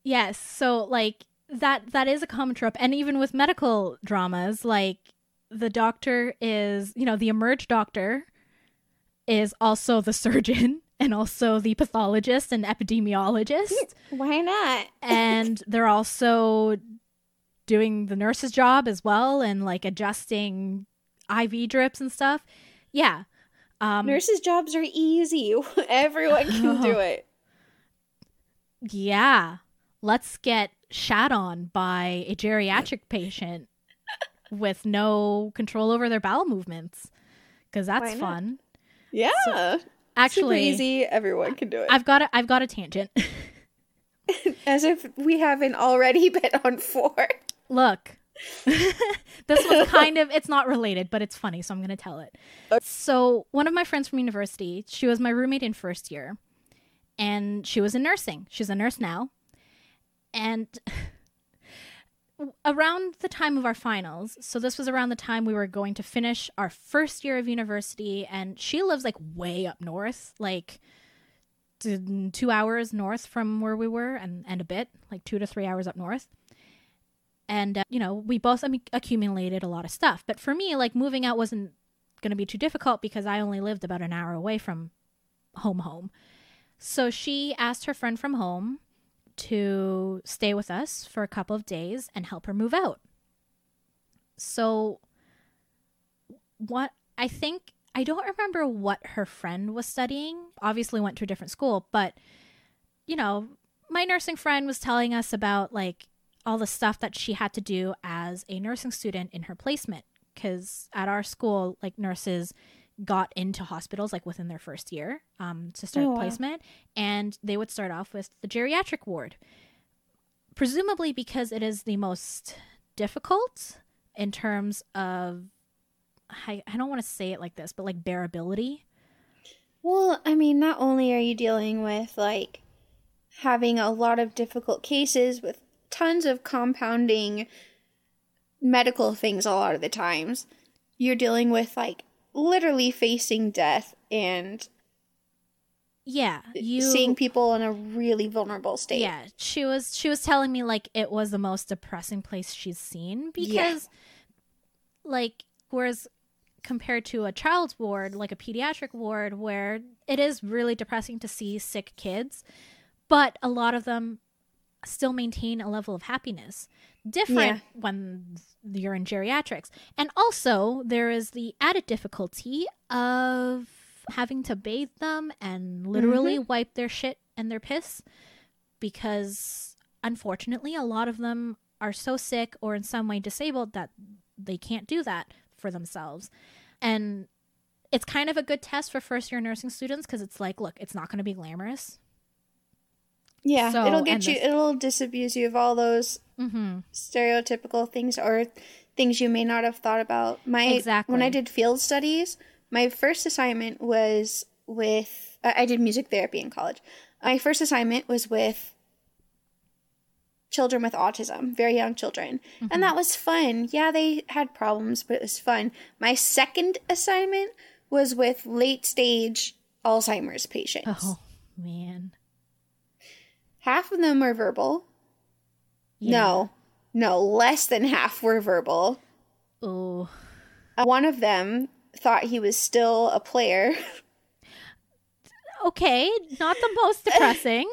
yes so like that that is a common trope and even with medical dramas like the doctor is you know the emerge doctor is also the surgeon and also the pathologist and epidemiologist Why not? and they're also doing the nurse's job as well and like adjusting iv drips and stuff yeah um Nurses' jobs are easy. Everyone can do it. Yeah. Let's get shat on by a geriatric patient with no control over their bowel movements. Because that's fun. Yeah. Actually, Super easy. Everyone can do it. I've got a I've got a tangent. As if we haven't already been on four. Look, this was kind of it's not related, but it's funny, so I'm going to tell it. So, one of my friends from university, she was my roommate in first year, and she was in nursing. She's a nurse now. And around the time of our finals, so this was around the time we were going to finish our first year of university, and she lives like way up north, like two hours north from where we were, and, and a bit, like two to three hours up north. And, uh, you know, we both accumulated a lot of stuff. But for me, like moving out wasn't going to be too difficult because I only lived about an hour away from home, home. So she asked her friend from home to stay with us for a couple of days and help her move out. So, what I think, I don't remember what her friend was studying. Obviously, went to a different school, but you know, my nursing friend was telling us about like all the stuff that she had to do as a nursing student in her placement. Because at our school, like nurses got into hospitals like within their first year um, to start Oh, wow. placement, and they would start off with the geriatric ward, presumably because it is the most difficult in terms of I, I don't want to say it like this, but like bearability. Well, I mean, not only are you dealing with like having a lot of difficult cases with tons of compounding medical things a lot of the times, you're dealing with like literally facing death and Yeah, you seeing people in a really vulnerable state. Yeah, she was she was telling me like it was the most depressing place she's seen because Yeah. like whereas compared to a child's ward, like a pediatric ward where it is really depressing to see sick kids, but a lot of them still maintain a level of happiness. Different when you're in geriatrics. And also there is the added difficulty of having to bathe them and literally mm-hmm. wipe their shit and their piss because unfortunately a lot of them are so sick or in some way disabled that they can't do that for themselves. And it's kind of a good test for first year nursing students because it's like look it's not going to be glamorous Yeah, So, it'll get you this- it'll disabuse you of all those mm-hmm. stereotypical things or things you may not have thought about. My Exactly. when I did field studies, my first assignment was with I I did music therapy in college. My first assignment was with children with autism, very young children. And that was fun. Yeah, they had problems, but it was fun. My second assignment was with late stage Alzheimer's patients. oh man Half of them were verbal. Yeah. No, no, less than half were verbal. oh Uh, One of them thought he was still a player. okay not the most depressing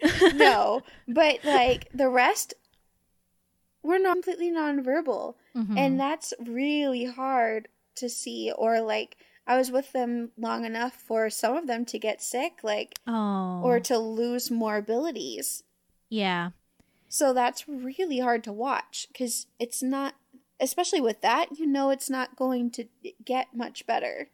no, but like the rest were not completely nonverbal. Mhm. And that's really hard to see. Or like, I was with them long enough for some of them to get sick, like, oh or to lose more abilities. yeah So that's really hard to watch because it's not, especially with that, you know, it's not going to get much better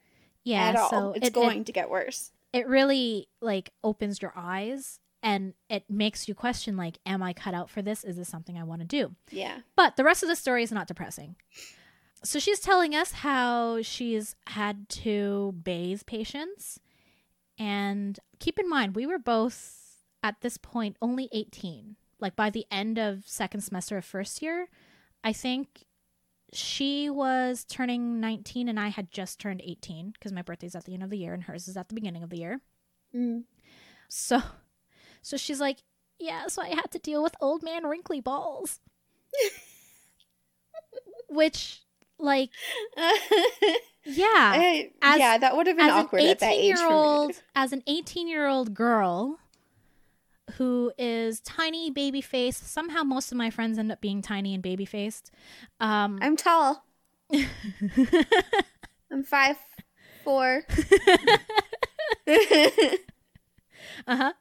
yeah at all. so it's it, going it, to get worse. it really like opens your eyes and it makes you question like am i cut out for this is this something i want to do Yeah. But the rest of the story is not depressing. So she's telling us how she's had to bathe patients. And keep in mind, we were both at this point only 18. Like by the end of second semester of first year, I think she was turning 19 and I had just turned 18 because my birthday's at the end of the year and hers is at the beginning of the year. Mm. So so she's like, "Yeah, so I had to deal with old man wrinkly balls." Which like yeah, I- As- yeah, that would have been awkward at that age. 18-year-old as an 18-year-old girl who is tiny baby faced, somehow most of my friends end up being tiny and baby faced. Um I'm tall. I'm five four. uh-huh.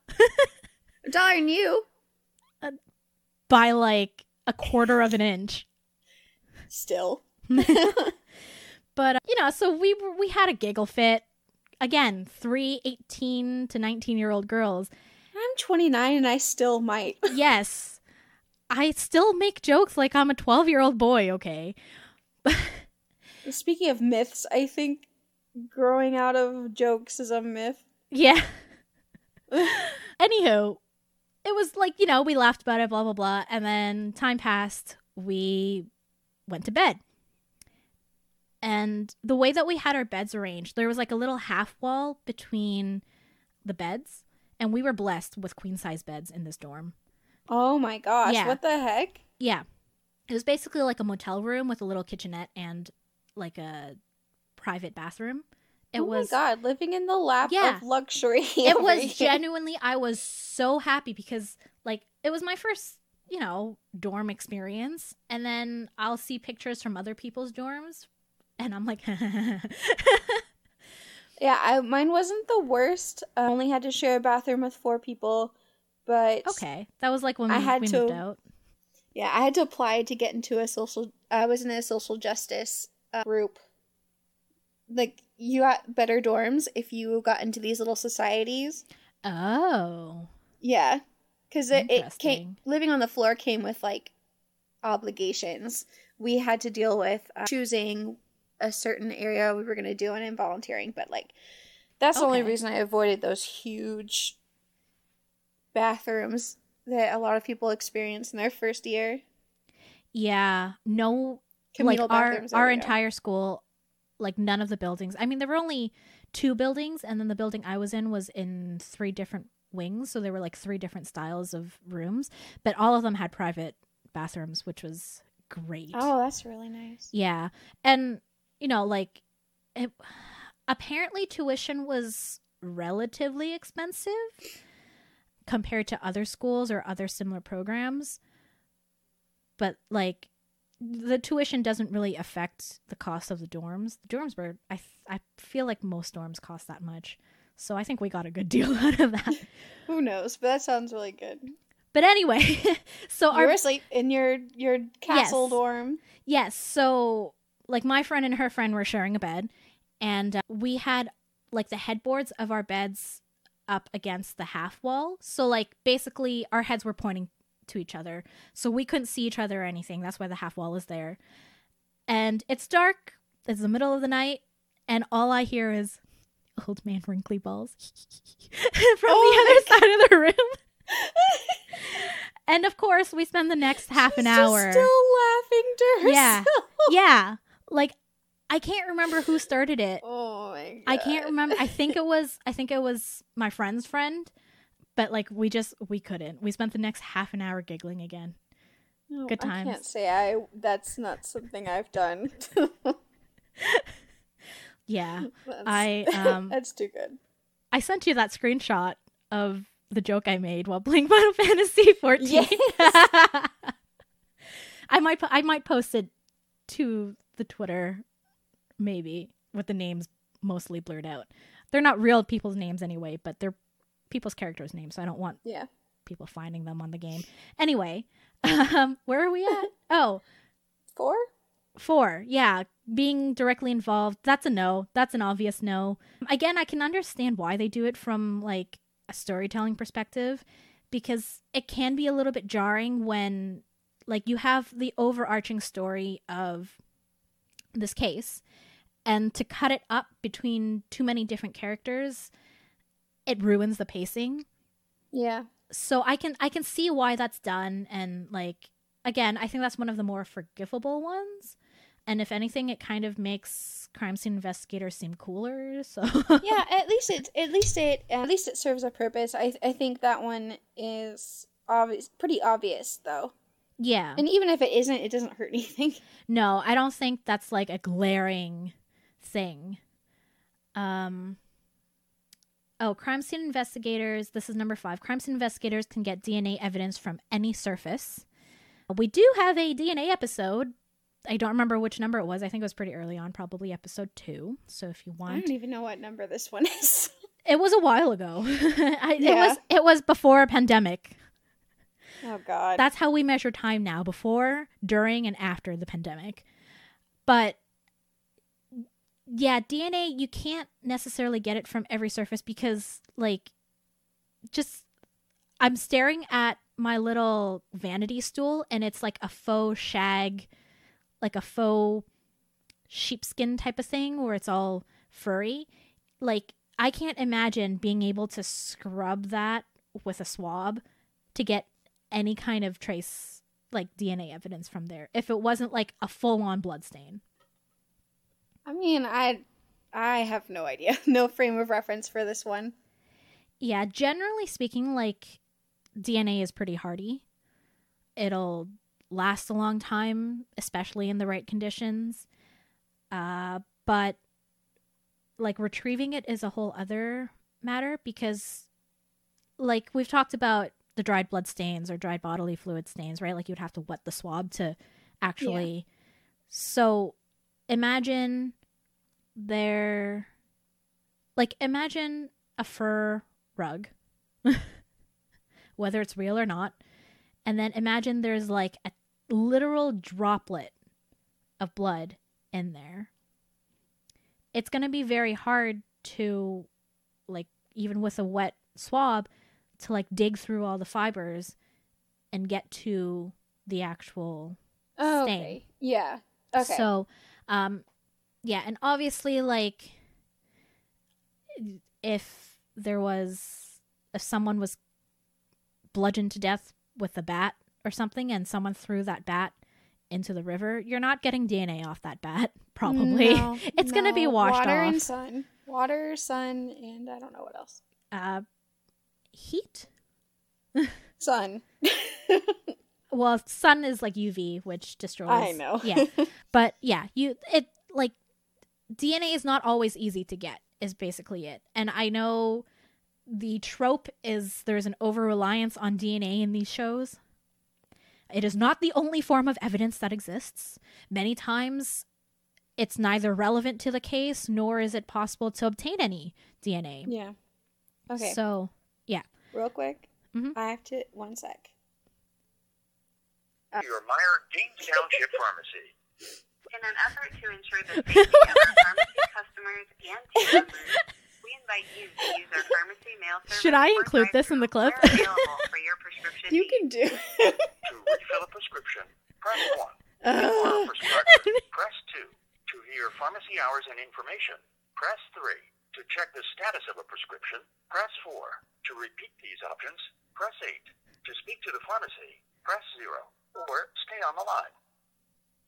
I'm taller than you. by like a quarter of an inch. Still. But uh, you know, so we we had a giggle fit. Again, three 18 to 19 year old girls. I'm 29 and I still might. Yes. I still make jokes like I'm a 12 year old boy, okay? Speaking of myths, I think growing out of jokes is a myth. Yeah. Anywho, it was like, you know, we laughed about it, blah, blah, blah. And then time passed. We went to bed. And the way that we had our beds arranged, there was like a little half wall between the beds. And we were blessed with queen size beds in this dorm. Oh my gosh, Yeah. what the heck? Yeah. It was basically like a motel room with a little kitchenette and like a private bathroom. It oh was my god, living in the lap Yeah. of luxury. it was genuinely I was so happy because like it was my first, you know, dorm experience and then I'll see pictures from other people's dorms and I'm like Yeah, I, mine wasn't the worst. I only had to share a bathroom with four people, but okay. That was like when I we, had we to- moved out. yeah, I had to apply to get into a social. I was in a social justice uh, group. Like you got better dorms if you got into these little societies. Oh. Yeah, because it, it came living on the floor came with like obligations. We had to deal with uh, choosing a certain area we were going to do and in volunteering, but like that's the only reason I avoided those huge bathrooms that a lot of people experience in their first year. Yeah. No Communal like our our there we go. entire school like none of the buildings i mean there were only two buildings and then the building i was in was in three different wings so there were like three different styles of rooms but all of them had private bathrooms which was great Oh, that's really nice. yeah and you know like it, apparently tuition was relatively expensive compared to other schools or other similar programs but like the tuition doesn't really affect the cost of the dorms the dorms were i i feel like most dorms cost that much so i think we got a good deal out of that Who knows? But that sounds really good. but anyway so you our were asleep in your your castle Yes. dorm. Yes. So, like, my friend and her friend were sharing a bed, and uh, we had like the headboards of our beds up against the half wall. So, like, basically, our heads were pointing to each other, so we couldn't see each other or anything. That's why the half wall is there. And it's dark. It's the middle of the night, and all I hear is old man wrinkly balls from Oh the other side of the room. and of course, we spend the next half an She's just hour still laughing to herself. Yeah. yeah like i can't remember who started it Oh my god. i can't remember i think it was i think it was my friend's friend but like we just we couldn't we spent the next half an hour giggling again No, Good times. I can't say I. That's not something I've done. yeah That's- i um that's too good. i sent you that screenshot of the joke i made while playing final fantasy 14 Yes. i might i might post it to the twitter maybe with the names mostly blurred out they're not real people's names anyway but they're people's characters names so i don't want Yeah. people finding them on the game. Anyway, um, where are we at? Oh, Four. four. Yeah, being directly involved. That's a no. That's an obvious no. Again, I can understand why they do it from like a storytelling perspective because it can be a little bit jarring when like you have the overarching story of this case and to cut it up between too many different characters it ruins the pacing Yeah. so i can i can see why that's done and like again i think that's one of the more forgivable ones and if anything it kind of makes crime scene investigators seem cooler so Yeah. At least it. At least it. At least it serves a purpose. I. I think that one is obvious. Pretty obvious though. Yeah. And even if it isn't, it doesn't hurt anything. no i don't think that's like a glaring thing. Um oh crime scene investigators this is number five. Crime scene investigators can get dna evidence from any surface. We do have a dna episode. I don't remember which number it was. I think it was pretty early on probably episode two. So if you want I don't even know what number this one is. it was a while ago. I, it was it was before a pandemic oh God. that's how we measure time now before during and after the pandemic but yeah dna you can't necessarily get it from every surface because like just i'm staring at my little vanity stool and it's like a faux shag, like a faux sheepskin type of thing where it's all furry. Like, I can't imagine being able to scrub that with a swab to get any kind of trace, like DNA evidence from there if it wasn't like a full on blood stain. I mean, I I have no idea. No frame of reference for this one. Yeah, generally speaking, like DNA is pretty hardy. It'll last a long time, especially in the right conditions. Uh, but like retrieving it is a whole other matter because, like, we've talked about the dried blood stains or dried bodily fluid stains, right? Like, you'd have to wet the swab to actually. So imagine there, like, imagine a fur rug whether it's real or not. And then imagine there's like a literal droplet of blood in there. It's going to be very hard to, like, even with a wet swab, to like dig through all the fibers and get to the actual Oh, stain. okay. Yeah. Okay. So, um, yeah, and obviously, like, if there was, if someone was bludgeoned to death with a bat or something, and someone threw that bat into the river, you're not getting DNA off that bat. Probably, No, it's gonna be no. washed Water off. and sun. Water, sun, and I don't know what else. uh, heat. Sun. Well, sun is like UV, which destroys. I know. Yeah, but yeah, you it like DNA is not always easy to get. Is basically it, and I know the trope is there's an over reliance on DNA in these shows. It is not the only form of evidence that exists. Many times, it's neither relevant to the case nor is it possible to obtain any DNA. yeah. Okay. So Real quick. Mhm. I have to one sec. your Meijer Dean Township Pharmacy. In an effort to ensure the safety of our pharmacy customers and team members, we invite you to use our pharmacy mail service. Should I include this in the clip? for your prescription You needs. can do. To refill a prescription, press 1. For a Uh, prescriber, press 2. To hear pharmacy hours and information, press 3. To check the status of a prescription, press 4. To repeat these options, press 8. To speak to the pharmacy, press 0. Or stay on the line.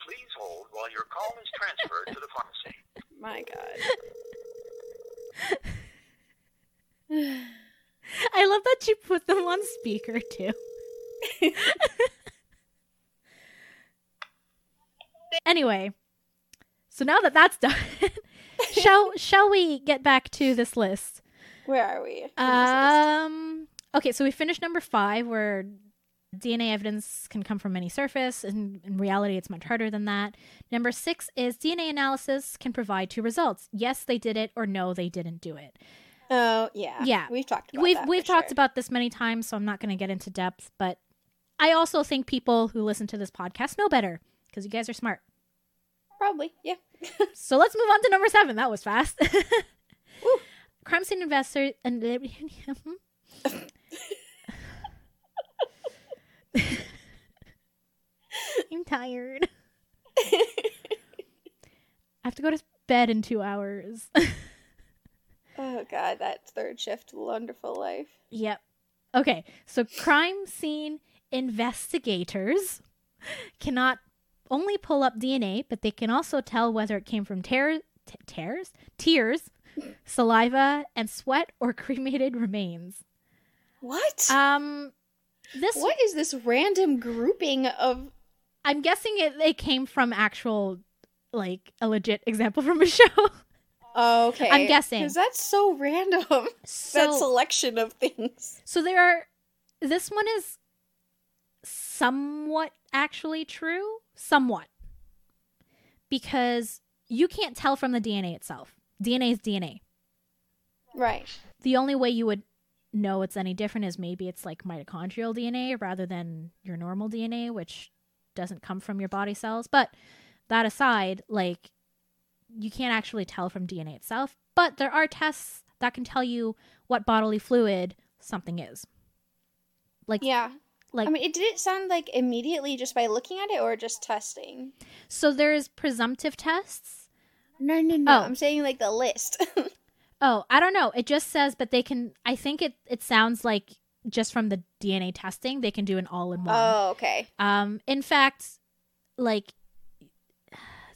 Please hold while your call is transferred to the pharmacy. my God. I love that you put them on speaker too. anyway, so now that that's done, shall shall we get back to this list? Where are we? in this list? Um. Okay, so we finished number five, where DNA evidence can come from any surface. and in reality, it's much harder than that. Number six is DNA analysis can provide two results: yes, they did it, or no, they didn't do it. oh yeah. yeah. We've talked about we've that we've talked sure. about this many times, so I'm not going to get into depth. But I also think people who listen to this podcast know better because you guys are smart. probably yeah. So let's move on to number seven. That was fast. Crime scene investor and I'm tired. I have to go to bed in two hours. Oh god, that third shift, wonderful life. Yep. Okay, so crime scene investigators cannot only pull up DNA, but they can also tell whether it came from tear, t- tears, tears, saliva, and sweat or cremated remains. What? Um, this what is this random grouping of? I'm guessing it, it came from actual, like a legit example from a show. Okay, I'm guessing. because that's so random. that selection of things. so there are. This one is somewhat actually true, somewhat, because you can't tell from the DNA itself. DNA is DNA. Right. The only way you would know it's any different is maybe it's like mitochondrial DNA rather than your normal DNA, which doesn't come from your body cells. But that aside, like you can't actually tell from DNA itself, but there are tests that can tell you what bodily fluid something is. Like Yeah. Like I mean, it didn't sound like immediately just by looking at it or just testing. so there's presumptive tests. No, no, no. Oh. I'm saying like the list. Oh, I don't know. It just says, but they can. I think it. It sounds like just from the DNA testing, they can do an all-in-one. oh, okay. Um, in fact, like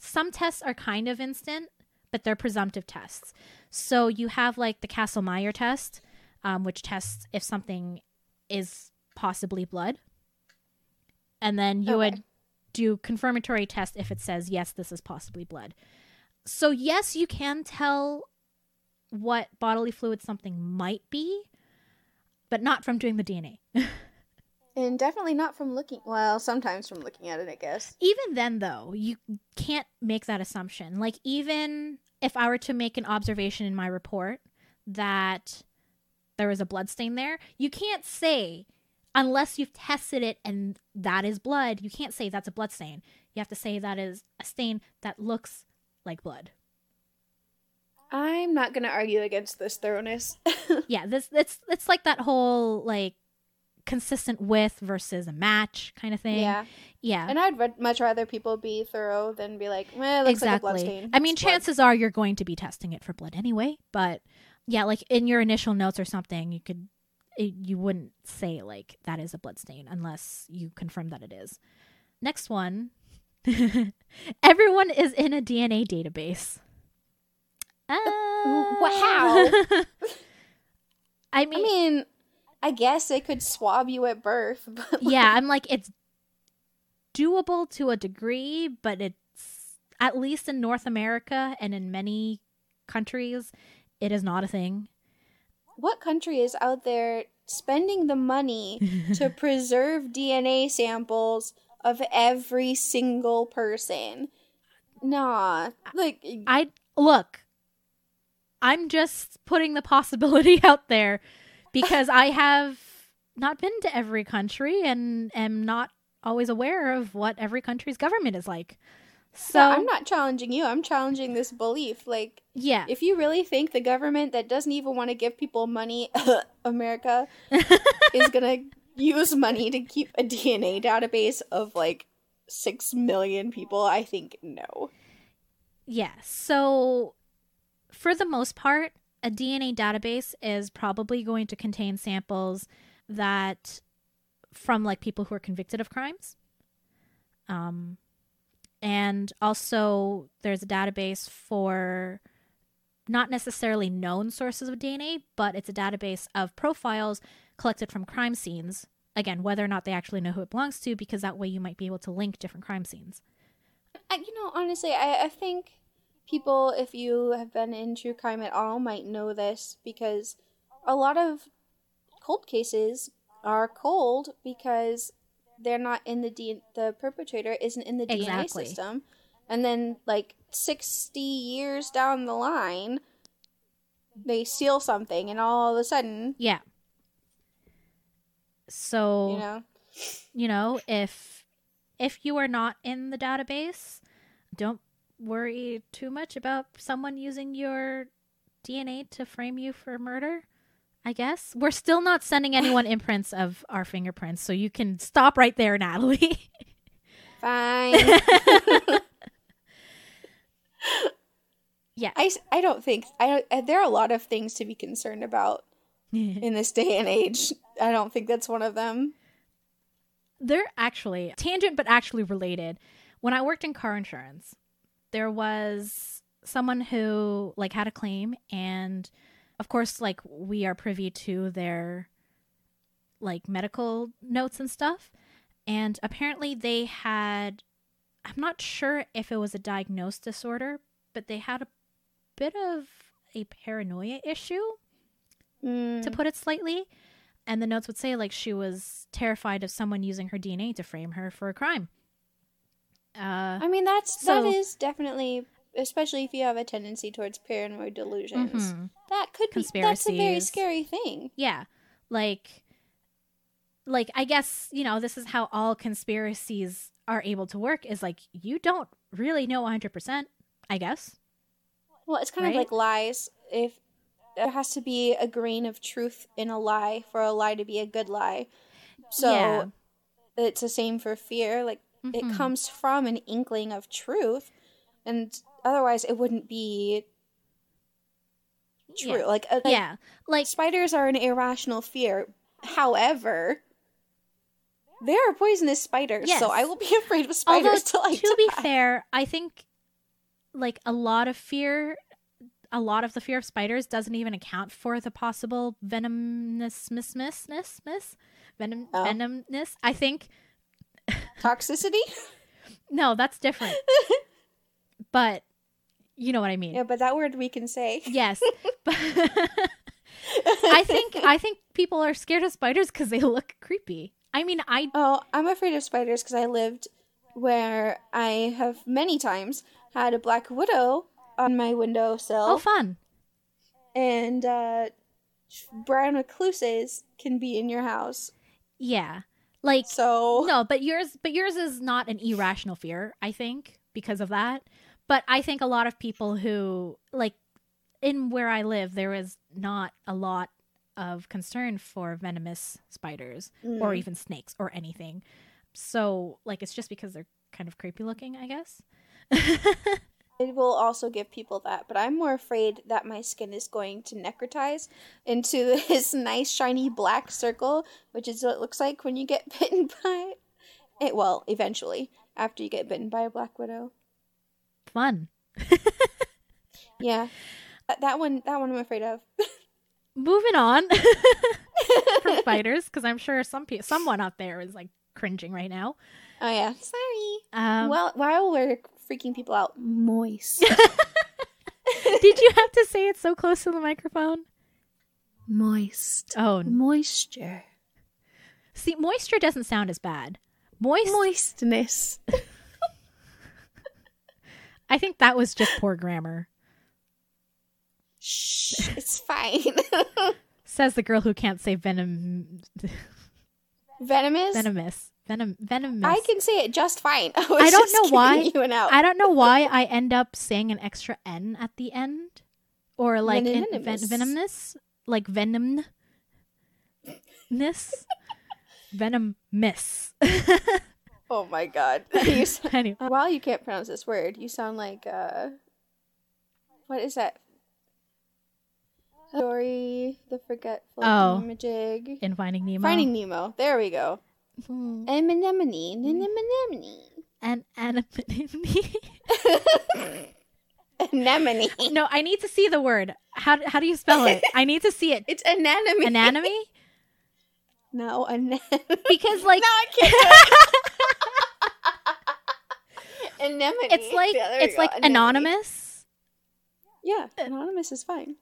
some tests are kind of instant, but they're presumptive tests. So you have like the Kastle Meyer test, um, which tests if something is possibly blood, and then you Okay. would do confirmatory test if it says yes, this is possibly blood. So yes, you can tell what bodily fluid something might be, but not from doing the DNA. And definitely not from looking. Well, sometimes from looking at it, I guess. even then though you can't make that assumption like even if i were to make an observation in my report that there was a blood stain there you can't say unless you've tested it and that is blood you can't say that's a blood stain you have to say that is a stain that looks like blood I'm not gonna argue against this thoroughness. yeah this it's it's like that whole like consistent with versus a match kind of thing yeah, yeah and I'd re- much rather people be thorough than be like, "Well, it looks like a blood exactly. stain." I mean, It's blood." chances are you're going to be testing it for blood anyway. But yeah, like in your initial notes or something, you could it, you wouldn't say like that is a blood stain unless you confirm that it is. Next one, everyone is in a DNA database. Uh, wow. I mean, I mean, I guess they could swab you at birth, but yeah, I'm like it's doable to a degree, but it's at least in North America and in many countries, it is not a thing. What country is out there spending the money to preserve DNA samples of every single person? Nah, like I look, I'm just putting the possibility out there because I have not been to every country and am not always aware of what every country's government is like. So no, I'm not challenging you. I'm challenging this belief. Like, yeah, if you really think the government that doesn't even want to give people money, America, is gonna use money to keep a DNA database of like six million people, I think no. Yeah. So, for the most part, a DNA database is probably going to contain samples that from like people who are convicted of crimes. Um, and also there's a database for not necessarily known sources of DNA, but it's a database of profiles collected from crime scenes. Again, whether or not they actually know who it belongs to, because that way you might be able to link different crime scenes. You know, honestly, I, I think people, if you have been in true crime at all, might know this because a lot of cold cases are cold because they're not in the D- the perpetrator isn't in the Exactly. DNA system, and then like sixty years down the line, they steal something, and all of a sudden, Yeah. So you know, you know if if you are not in the database don't worry too much about someone using your dna to frame you for murder i guess we're still not sending anyone imprints of our fingerprints so you can stop right there natalie fine. yeah I, I don't think I uh, there are a lot of things to be concerned about in this day and age. I don't think that's one of them. they're actually tangent but actually related when i worked in car insurance there was someone who like had a claim and of course like we are privy to their like medical notes and stuff and apparently they had i'm not sure if it was a diagnosed disorder but they had a bit of a paranoia issue Mm. to put it slightly. And the notes would say like she was terrified of someone using her DNA to frame her for a crime. Uh, I mean, that's So- that is definitely, especially if you have a tendency towards paranoid delusions. mhm. That could be that's a very scary thing. yeah, like, like I guess you know this is how all conspiracies are able to work. Is like you don't really know 100. percent I guess. Well, it's kind Right? of like lies. If there has to be a grain of truth in a lie for a lie to be a good lie. So Yeah. it's the same for fear. Like Mhm. it comes from an inkling of truth, and otherwise it wouldn't be true. Yeah. Like, uh, like yeah, like spiders are an irrational fear. However, there are poisonous spiders, Yes. so I will be afraid of spiders till I to be fair, I think like a lot of fear, a lot of the fear of spiders doesn't even account for the possible venomous miss miss miss miss venom Oh. venomness. I think Toxicity? no, that's different. but you know what I mean. yeah, but that word we can say. Yes. I think I think people are scared of spiders because they look creepy. I mean, I Oh, I'm afraid of spiders because I lived where I have many times had a black widow on my windowsill, oh fun. and uh, brown recluses can be in your house. Yeah. Like So no, but yours but yours is not an irrational fear, I think, because of that. But I think a lot of people who like in where I live there is not a lot of concern for venomous spiders or Mm. even snakes or anything. So like it's just because they're kind of creepy looking, I guess. it will also give people that. But I'm more afraid that my skin is going to necrotize into this nice shiny black circle, which is what it looks like when you get bitten by it. Well, eventually after you get bitten by a black widow. Fun. Yeah, that, that one. That one I'm afraid of. moving on from fighters because i'm sure some pe- someone out there is like cringing right now Oh yeah, sorry. um, well, while we're freaking people out, moist, did you have to say it so close to the microphone moist, oh moisture, see moisture doesn't sound as bad moist moistness. I think that was just poor grammar Shh, it's fine. says the girl who can't say venom Venomous. venomous venom venomous I can say it just fine. I, was I don't just know why. You an out. I don't know why I end up saying an extra N at the end. Or like in, ven- Venomous. venomous. Like venomness. Venom miss. Oh my god. Anyway. While you can't pronounce this word, you sound like uh, what is that? Dory the Forgetful Oh. Thingamajig. In Finding Nemo. Finding Nemo. There we go. Hmm. Anemone. Anemone. And anemone. Anemone. no, I need to see the word. How, how do you spell it? I need to see it. It's anemone. Anatomy? No, anemone. Because like no, I can't. anemone. it's like Yeah, it's like Anemone. anonymous. Yeah, uh, anonymous is fine.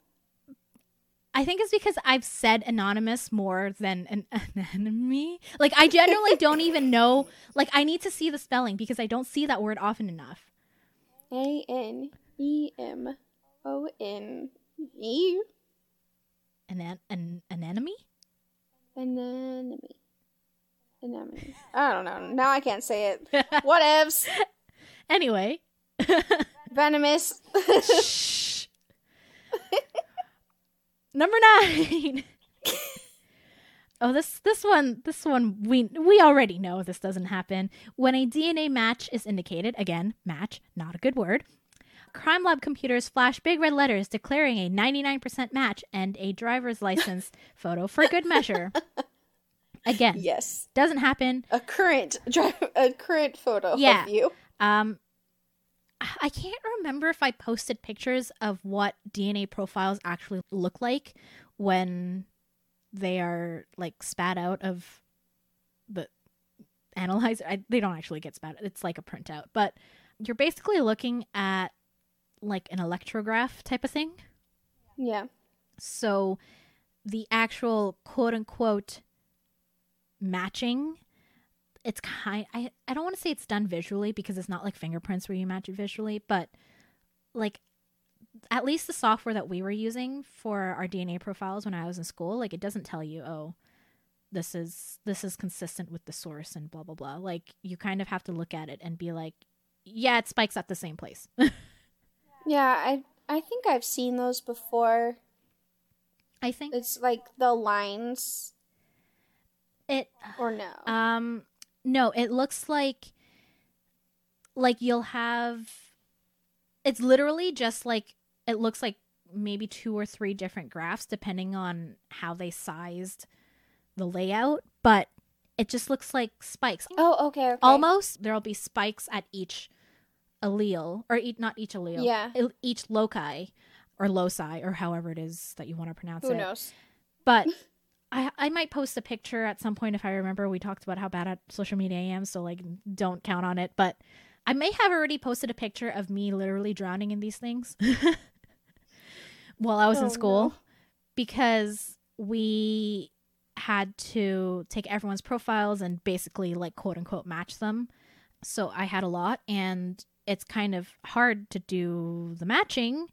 I think it's because I've said anonymous more than an enemy. Like I generally don't even know. Like I need to see the spelling because I don't see that word often enough. A N E M O N E. An an an anemone? Anemone. Anemone. I don't know. Now I can't say it. Whatevs. anyway, Venomous. shh. Number nine. oh, this this one this one we we already know this doesn't happen when a DNA match is indicated. Again, match, not a good word. Crime lab computers flash big red letters declaring a 99% match and a driver's license photo for good measure. Again, yes. doesn't happen. A current drive. A current photo Yeah. of you. Um, I can't remember if I posted pictures of what DNA profiles actually look like when they are like spat out of the analyzer. I, they don't actually get spat. It's like a printout, but you're basically looking at like an electrograph type of thing. Yeah. So the actual quote unquote matching it's kind I, I don't want to say it's done visually because it's not like fingerprints where you match it visually, but like at least the software that we were using for our DNA profiles when I was in school, like it doesn't tell you, oh, this is this is consistent with the source and blah blah blah. Like you kind of have to look at it and be like, yeah, it spikes at the same place. Yeah. I I think I've seen those before. I think It's like the lines it or no. Um, No, it looks like like you'll have it's literally just like it looks like maybe two or three different graphs depending on how they sized the layout, but it just looks like spikes. Oh, okay. okay. Almost there'll be spikes at each allele or e- not each allele. Yeah. Each loci or loci or however it is that you want to pronounce Who it. knows? But I I might post a picture at some point if I remember. We talked about how bad at social media I am, so like don't count on it. But I may have already posted a picture of me literally drowning in these things while I was Oh, in school no. because we had to take everyone's profiles and basically like quote unquote match them. So I had a lot and it's kind of hard to do the matching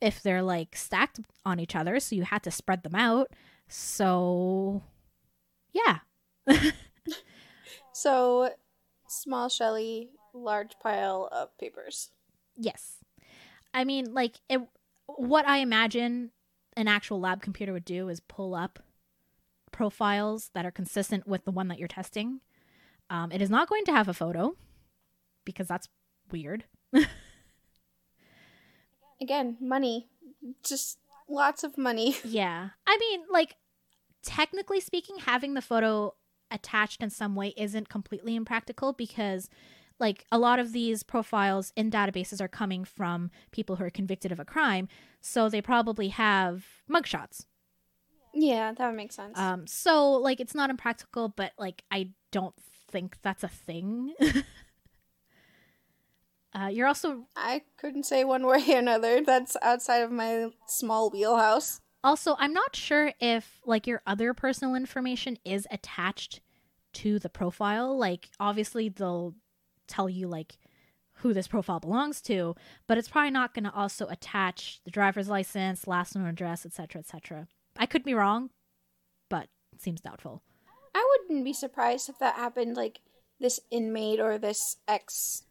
if they're like stacked on each other, so you had to spread them out. So yeah. So, small Shelley, large pile of papers. Yes. I mean, like, it, what I imagine an actual lab computer would do is pull up profiles that are consistent with the one that you're testing. Um, it is not going to have a photo because that's weird. Again, money. Just lots of money. Yeah. I mean, like, technically speaking, having the photo attached in some way isn't completely impractical because, like, a lot of these profiles in databases are coming from people who are convicted of a crime. So they probably have mugshots. Yeah, that would make sense. Um, so, like, it's not impractical, but, like, I don't think that's a thing. uh, you're also I couldn't say one way or another. That's outside of my small wheelhouse. Also, I'm not sure if like your other personal information is attached to the profile. Like obviously they'll tell you like who this profile belongs to, but it's probably not going to also attach the driver's license, last known address, etc., etc. I could be wrong, but it seems doubtful. I wouldn't be surprised if that happened. Like this inmate or this ex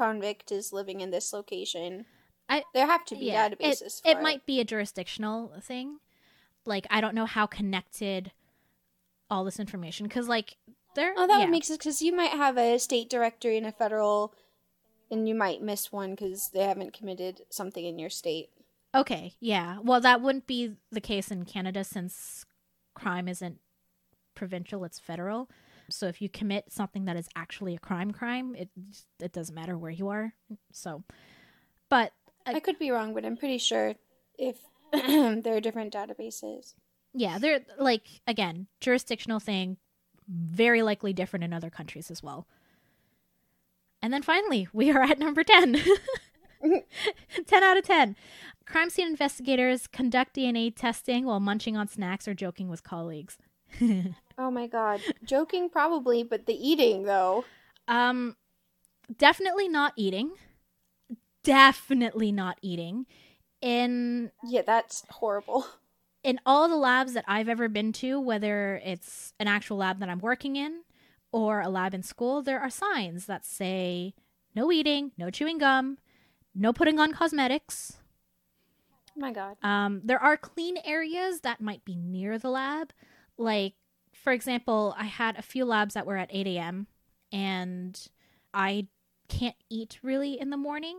convict is living in this location. I There have to be yeah, databases. It, for it might be a jurisdictional thing. Like I don't know how connected all this information because like there. Oh, that yeah. would make sense because you might have a state directory and a federal, and you might miss one because they haven't committed something in your state. Okay, yeah. Well, that wouldn't be the case in Canada since crime isn't provincial, it's federal. So if you commit something that is actually a crime crime, it it doesn't matter where you are. So but I- I could be wrong, but I'm pretty sure if there are different databases. yeah, they're like again, jurisdictional thing, very likely different in other countries as well. And then finally, we are at number 10. 10 out of 10. Crime scene investigators conduct DNA testing while munching on snacks or joking with colleagues. Oh my god. Joking probably, but the eating though. Um, definitely not eating. Definitely not eating. In Yeah, that's horrible. in all the labs that I've ever been to, whether it's an actual lab that I'm working in or a lab in school, there are signs that say no eating, no chewing gum, no putting on cosmetics. Oh my god. Um, there are clean areas that might be near the lab. Like, for example, I had a few labs that were at 8 a.m. and I can't eat really in the morning.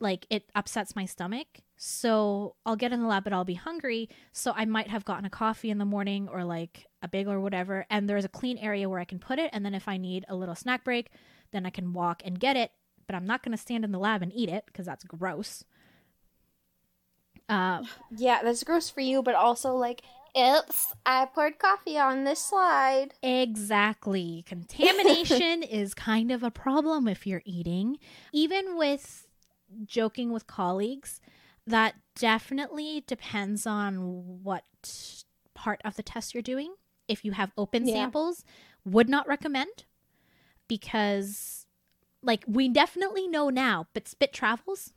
Like, it upsets my stomach. So I'll get in the lab, but I'll be hungry. So I might have gotten a coffee in the morning or like a bagel or whatever. And there's a clean area where I can put it. And then if I need a little snack break, then I can walk and get it. But I'm not going to stand in the lab and eat it because that's gross. Uh, Yeah, that's gross for you, but also like, oops, I poured coffee on this slide. Exactly. Contamination is kind of a problem if you're eating. Even with joking with colleagues, that definitely depends on what part of the test you're doing. If you have open Yeah. samples, would not recommend because like we definitely know now, but spit travels.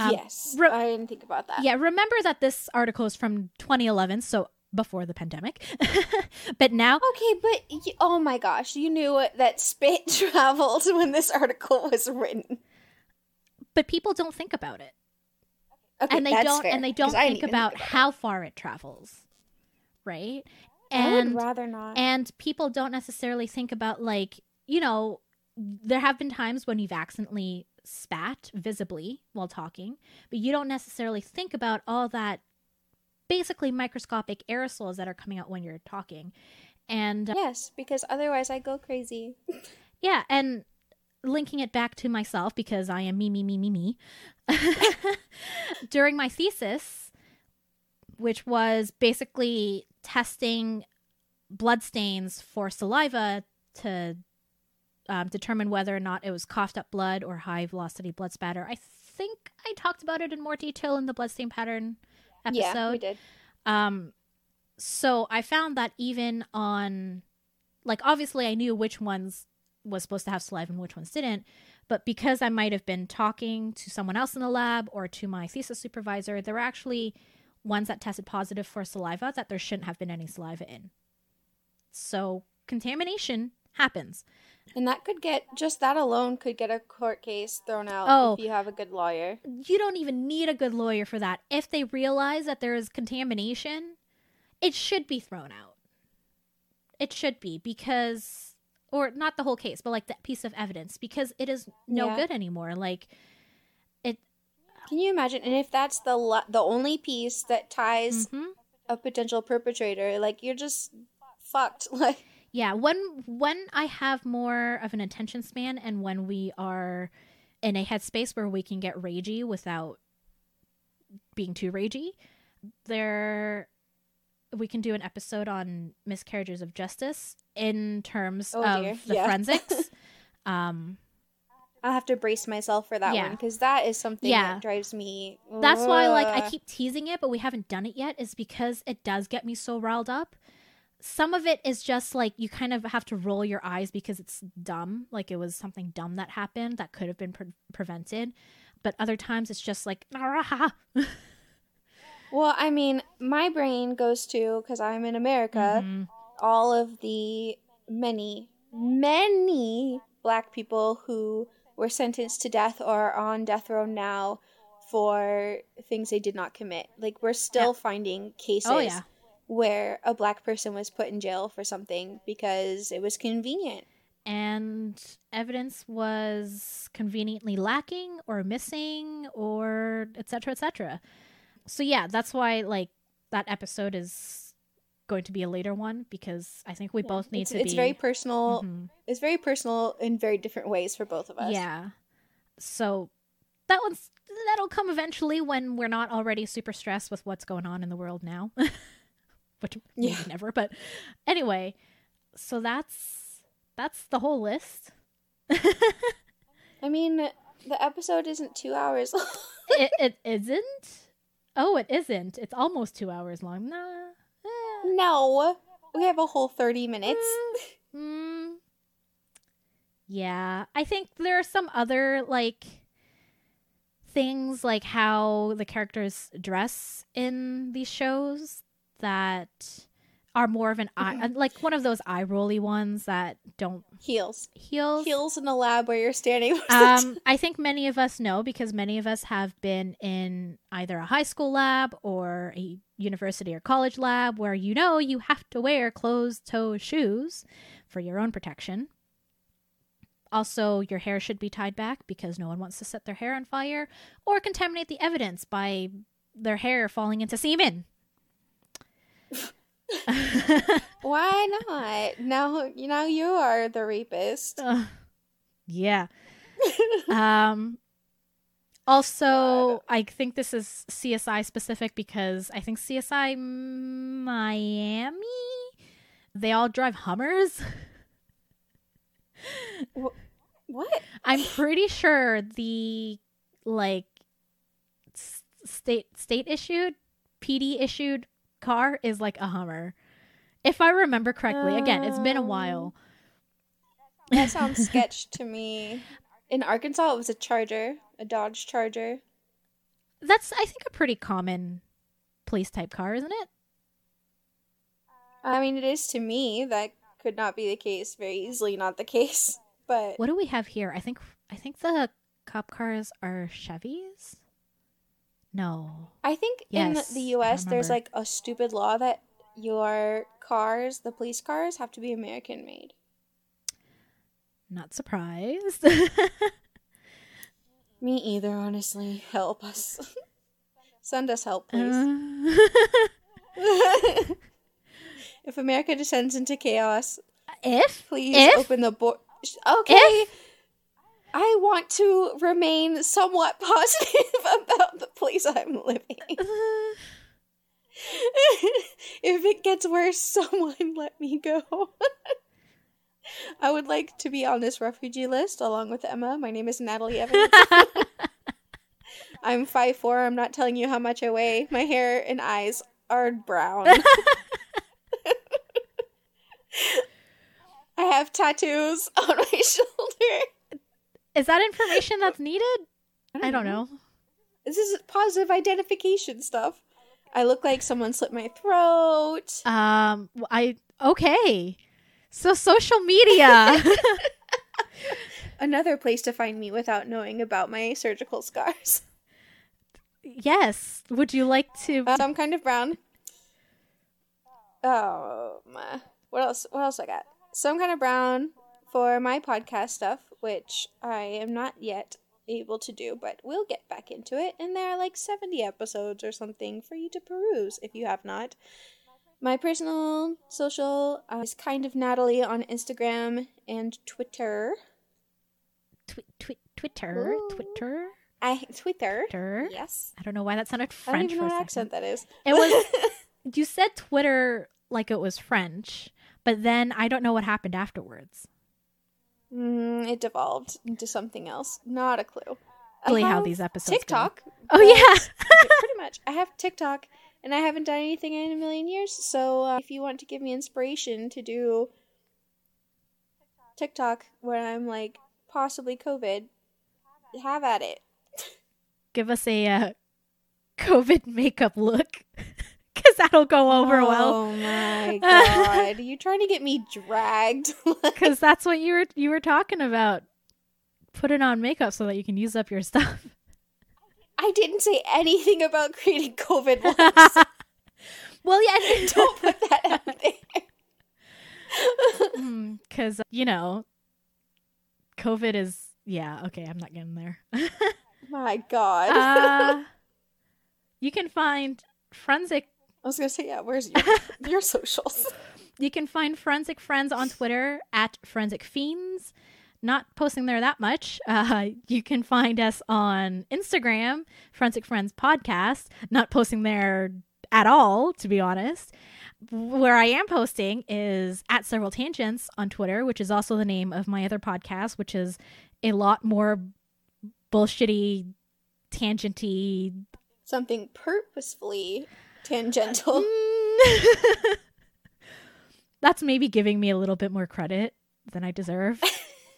Um, yes. re- I didn't think about that. Yeah, remember that this article is from 2011, so before the pandemic. but now Okay, but y- oh my gosh, you knew that spit traveled when this article was written. but people don't think about it. Okay, and they don't and they don't I didn't think about how far it travels right I would and rather not. and people don't necessarily think about like you know there have been times when you've accidentally spat visibly while talking but you don't necessarily think about all that basically microscopic aerosols that are coming out when you're talking and uh, yes, because otherwise I go crazy. yeah and linking it back to myself because i am me me me me me during my thesis which was basically testing blood stains for saliva to um, determine whether or not it was coughed up blood or high velocity blood spatter. I think I talked about it in more detail in the bloodstain pattern episode. Yeah, we did. Um, so I found that even on, like, obviously I knew which ones was supposed to have saliva and which ones didn't, but because I might have been talking to someone else in the lab or to my thesis supervisor, there were actually ones that tested positive for saliva that there shouldn't have been any saliva in. So contamination happens. And that could get just that alone could get a court case thrown out Oh. if you have a good lawyer. you don't even need a good lawyer for that. If they realize that there is contamination, it should be thrown out. It should be because, or not the whole case, but like that piece of evidence because it is no Yeah. good anymore. Like, it. Can you imagine? And if that's the la- the only piece that ties mhm. a potential perpetrator, like you're just fucked. Like Yeah, when when I have more of an attention span and when we are in a headspace where we can get ragey without being too ragey, there we can do an episode on miscarriages of justice in terms Oh, of dear. the Yeah. forensics. um I'll have to brace myself for that Yeah. one because that is something Yeah. that drives me. that's why like I keep teasing it, but we haven't done it yet, is because it does get me so riled up. Some of it is just like you kind of have to roll your eyes because it's dumb, like it was something dumb that happened that could have been pre- prevented. But other times it's just like. Well, I mean, my brain goes to because I'm in America. Mhm. All of the many, many black people who were sentenced to death or are on death row now for things they did not commit. Like we're still finding cases Oh, yeah. Where a black person was put in jail for something because it was convenient. and evidence was conveniently lacking or missing or etc etc so yeah that's why like that episode is going to be a later one because i think we both need it's, to it's be very personal. Mhm. It's very personal in very different ways for both of us. yeah so that one's that'll come eventually when we're not already super stressed with what's going on in the world now which maybe Yeah. never but anyway so that's that's the whole list I mean, the episode isn't two hours long. it, it isn't. Oh, it isn't. It's almost two hours long. Nah. Eh. no, we have a whole thirty minutes. Mm. Yeah, I think there are some other like things like how the characters dress in these shows that are more of an eye, like one of those eye rolly ones that don't Heels, heels. heels in the lab where you're standing. um, I think many of us know because many of us have been in either a high school lab or a university or college lab where you know you have to wear closed toe shoes for your own protection. Also, your hair should be tied back because no one wants to set their hair on fire or contaminate the evidence by their hair falling into semen. Why not? Now, you know you are the rapist. Ugh. yeah. um also i think this is csi specific because i think csi miami they all drive hummers What? i'm pretty sure the like state state issued pd issued car is like a hummer if i remember correctly again it's been a um, while That sounds sketch to me. In Arkansas, it was a Charger, a Dodge Charger. that's i think a pretty common police type car isn't it I mean, it is to me. That could not be the case. Very easily, not the case. But What do we have here? I think I think the cop cars are Chevys. No. I think Yes, in the U.S. there's like a stupid law that your cars, the police cars, have to be American made. Not surprised. Me either, honestly. Help us. Send us help, please. Uh, if America descends into chaos, if please If? open the board. Okay. I want to remain somewhat positive about the place I'm living. if it gets worse, someone let me go. I would like to be on this refugee list along with Emma. My name is Natalie Evans. I'm 5'4. I'm not telling you how much I weigh. My hair and eyes are brown. I have tattoos on my shoulder. Is that information that's needed? I don't know. This is positive identification stuff. I look like someone slit my throat. Um, I okay. So social media. Another place to find me without knowing about my surgical scars. yes. Would you like to? Uh, I'm kind of brown. Oh my! What else? What else I got? So I'm kind of brown for my podcast stuff, which I am not yet able to do, but we'll get back into it. And there are like 70 episodes or something for you to peruse if you have not. My personal social uh, is kind of Natalie on Instagram and Twitter. Twi- twi- Twitter, Ooh. Twitter, I Twitter. Twitter. Yes. I don't know why that sounded French. I don't even know what accent that is. It was. You said Twitter like it was French, but then I don't know what happened afterwards. Mm, it devolved into something else. Not a clue. Really how these episodes go. TikTok. Oh yeah. pretty much. I have TikTok, and I haven't done anything in a million years. So uh, if you want to give me inspiration to do TikTok when I'm like possibly COVID, have at it. Give us a uh, COVID makeup look, because that'll go over well. Oh my god! you trying to get me dragged? Because that's what you were you were talking about. Putting on makeup so that you can use up your stuff. I didn't say anything about creating COVID well, yeah. Don't put that out there. Because, you know, COVID is. Yeah, okay, I'm not getting there. my god. uh, you can find forensic. I was gonna say, yeah. Where's your your socials? You can find forensic friends on Twitter at forensic fiends. Not posting there that much. Uh, you can find us on Instagram, Forensic Friends Podcast. Not posting there at all, to be honest. Where I am posting is at Several Tangents on Twitter, which is also the name of my other podcast, which is a lot more bullshitty, tangenty. Something purposefully tangential. Mm. That's maybe giving me a little bit more credit than I deserve.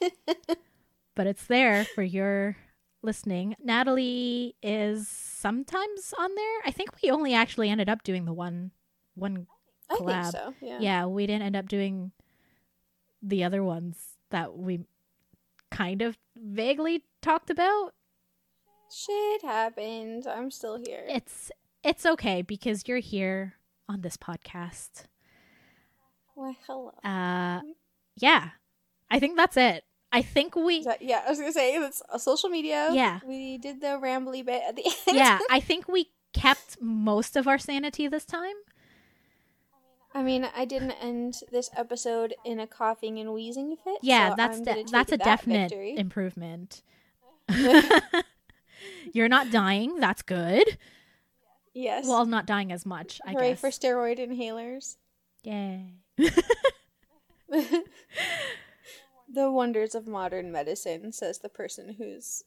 but it's there for your listening. Natalie is sometimes on there. I think we only actually ended up doing the one one I think collab. so. Yeah. yeah, we didn't end up doing the other ones that we kind of vaguely talked about. Shit happened. I'm still here. It's it's okay because you're here on this podcast. Why, hello. Uh yeah. I think that's it. I think we that- yeah, I was gonna say it's a social media. Yeah. We did the rambly bit at the end. yeah, I think we kept most of our sanity this time. I mean, I didn't end this episode in a coughing and wheezing fit. Yeah, so that's de- that's a that definite victory. improvement. You're not dying. That's good. Yes. Well, not dying as much, I Hooray guess. for steroid inhalers. Yay. the wonders of modern medicine, says the person who's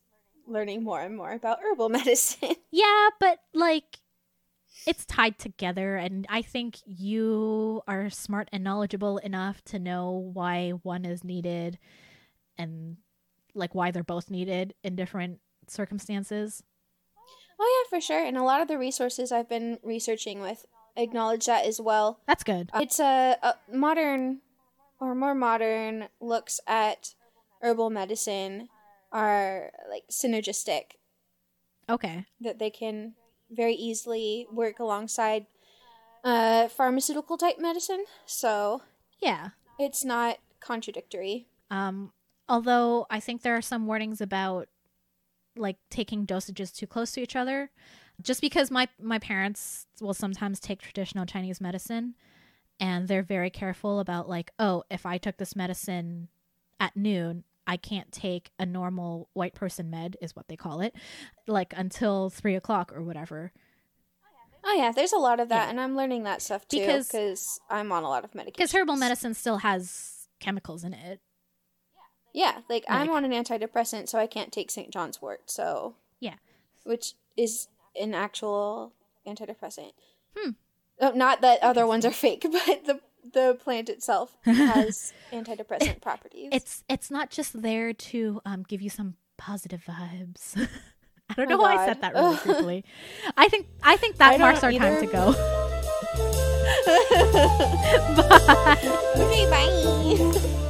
learning more and more about herbal medicine. Yeah, but like it's tied together and I think you are smart and knowledgeable enough to know why one is needed and like why they're both needed in different circumstances. Oh yeah, for sure. And a lot of the resources I've been researching with acknowledge that as well. That's good. It's a, a modern or more modern looks at herbal medicine are like synergistic Okay. that they can very easily work alongside uh, pharmaceutical type medicine, so Yeah. it's not contradictory. Um, although I think there are some warnings about like taking dosages too close to each other. Just because my my parents will sometimes take traditional Chinese medicine and they're very careful about like, oh, if I took this medicine at noon, I can't take a normal white person med, is what they call it, like until three o'clock or whatever. Oh yeah, there's a lot of that, Yeah. and I'm learning that stuff too Because- because I'm on a lot of medication. Because herbal medicine still has chemicals in it. Yeah, like, I'm on an antidepressant, so I can't take St. John's wort. So Yeah. which is an actual antidepressant. Hmm. Oh, not that other ones are fake, but the the plant itself has antidepressant properties. It's it's not just there to um, give you some positive vibes. I don't Oh, know why I said that really creepily. I think I think I that marks don't our time to go. Bye. okay, bye.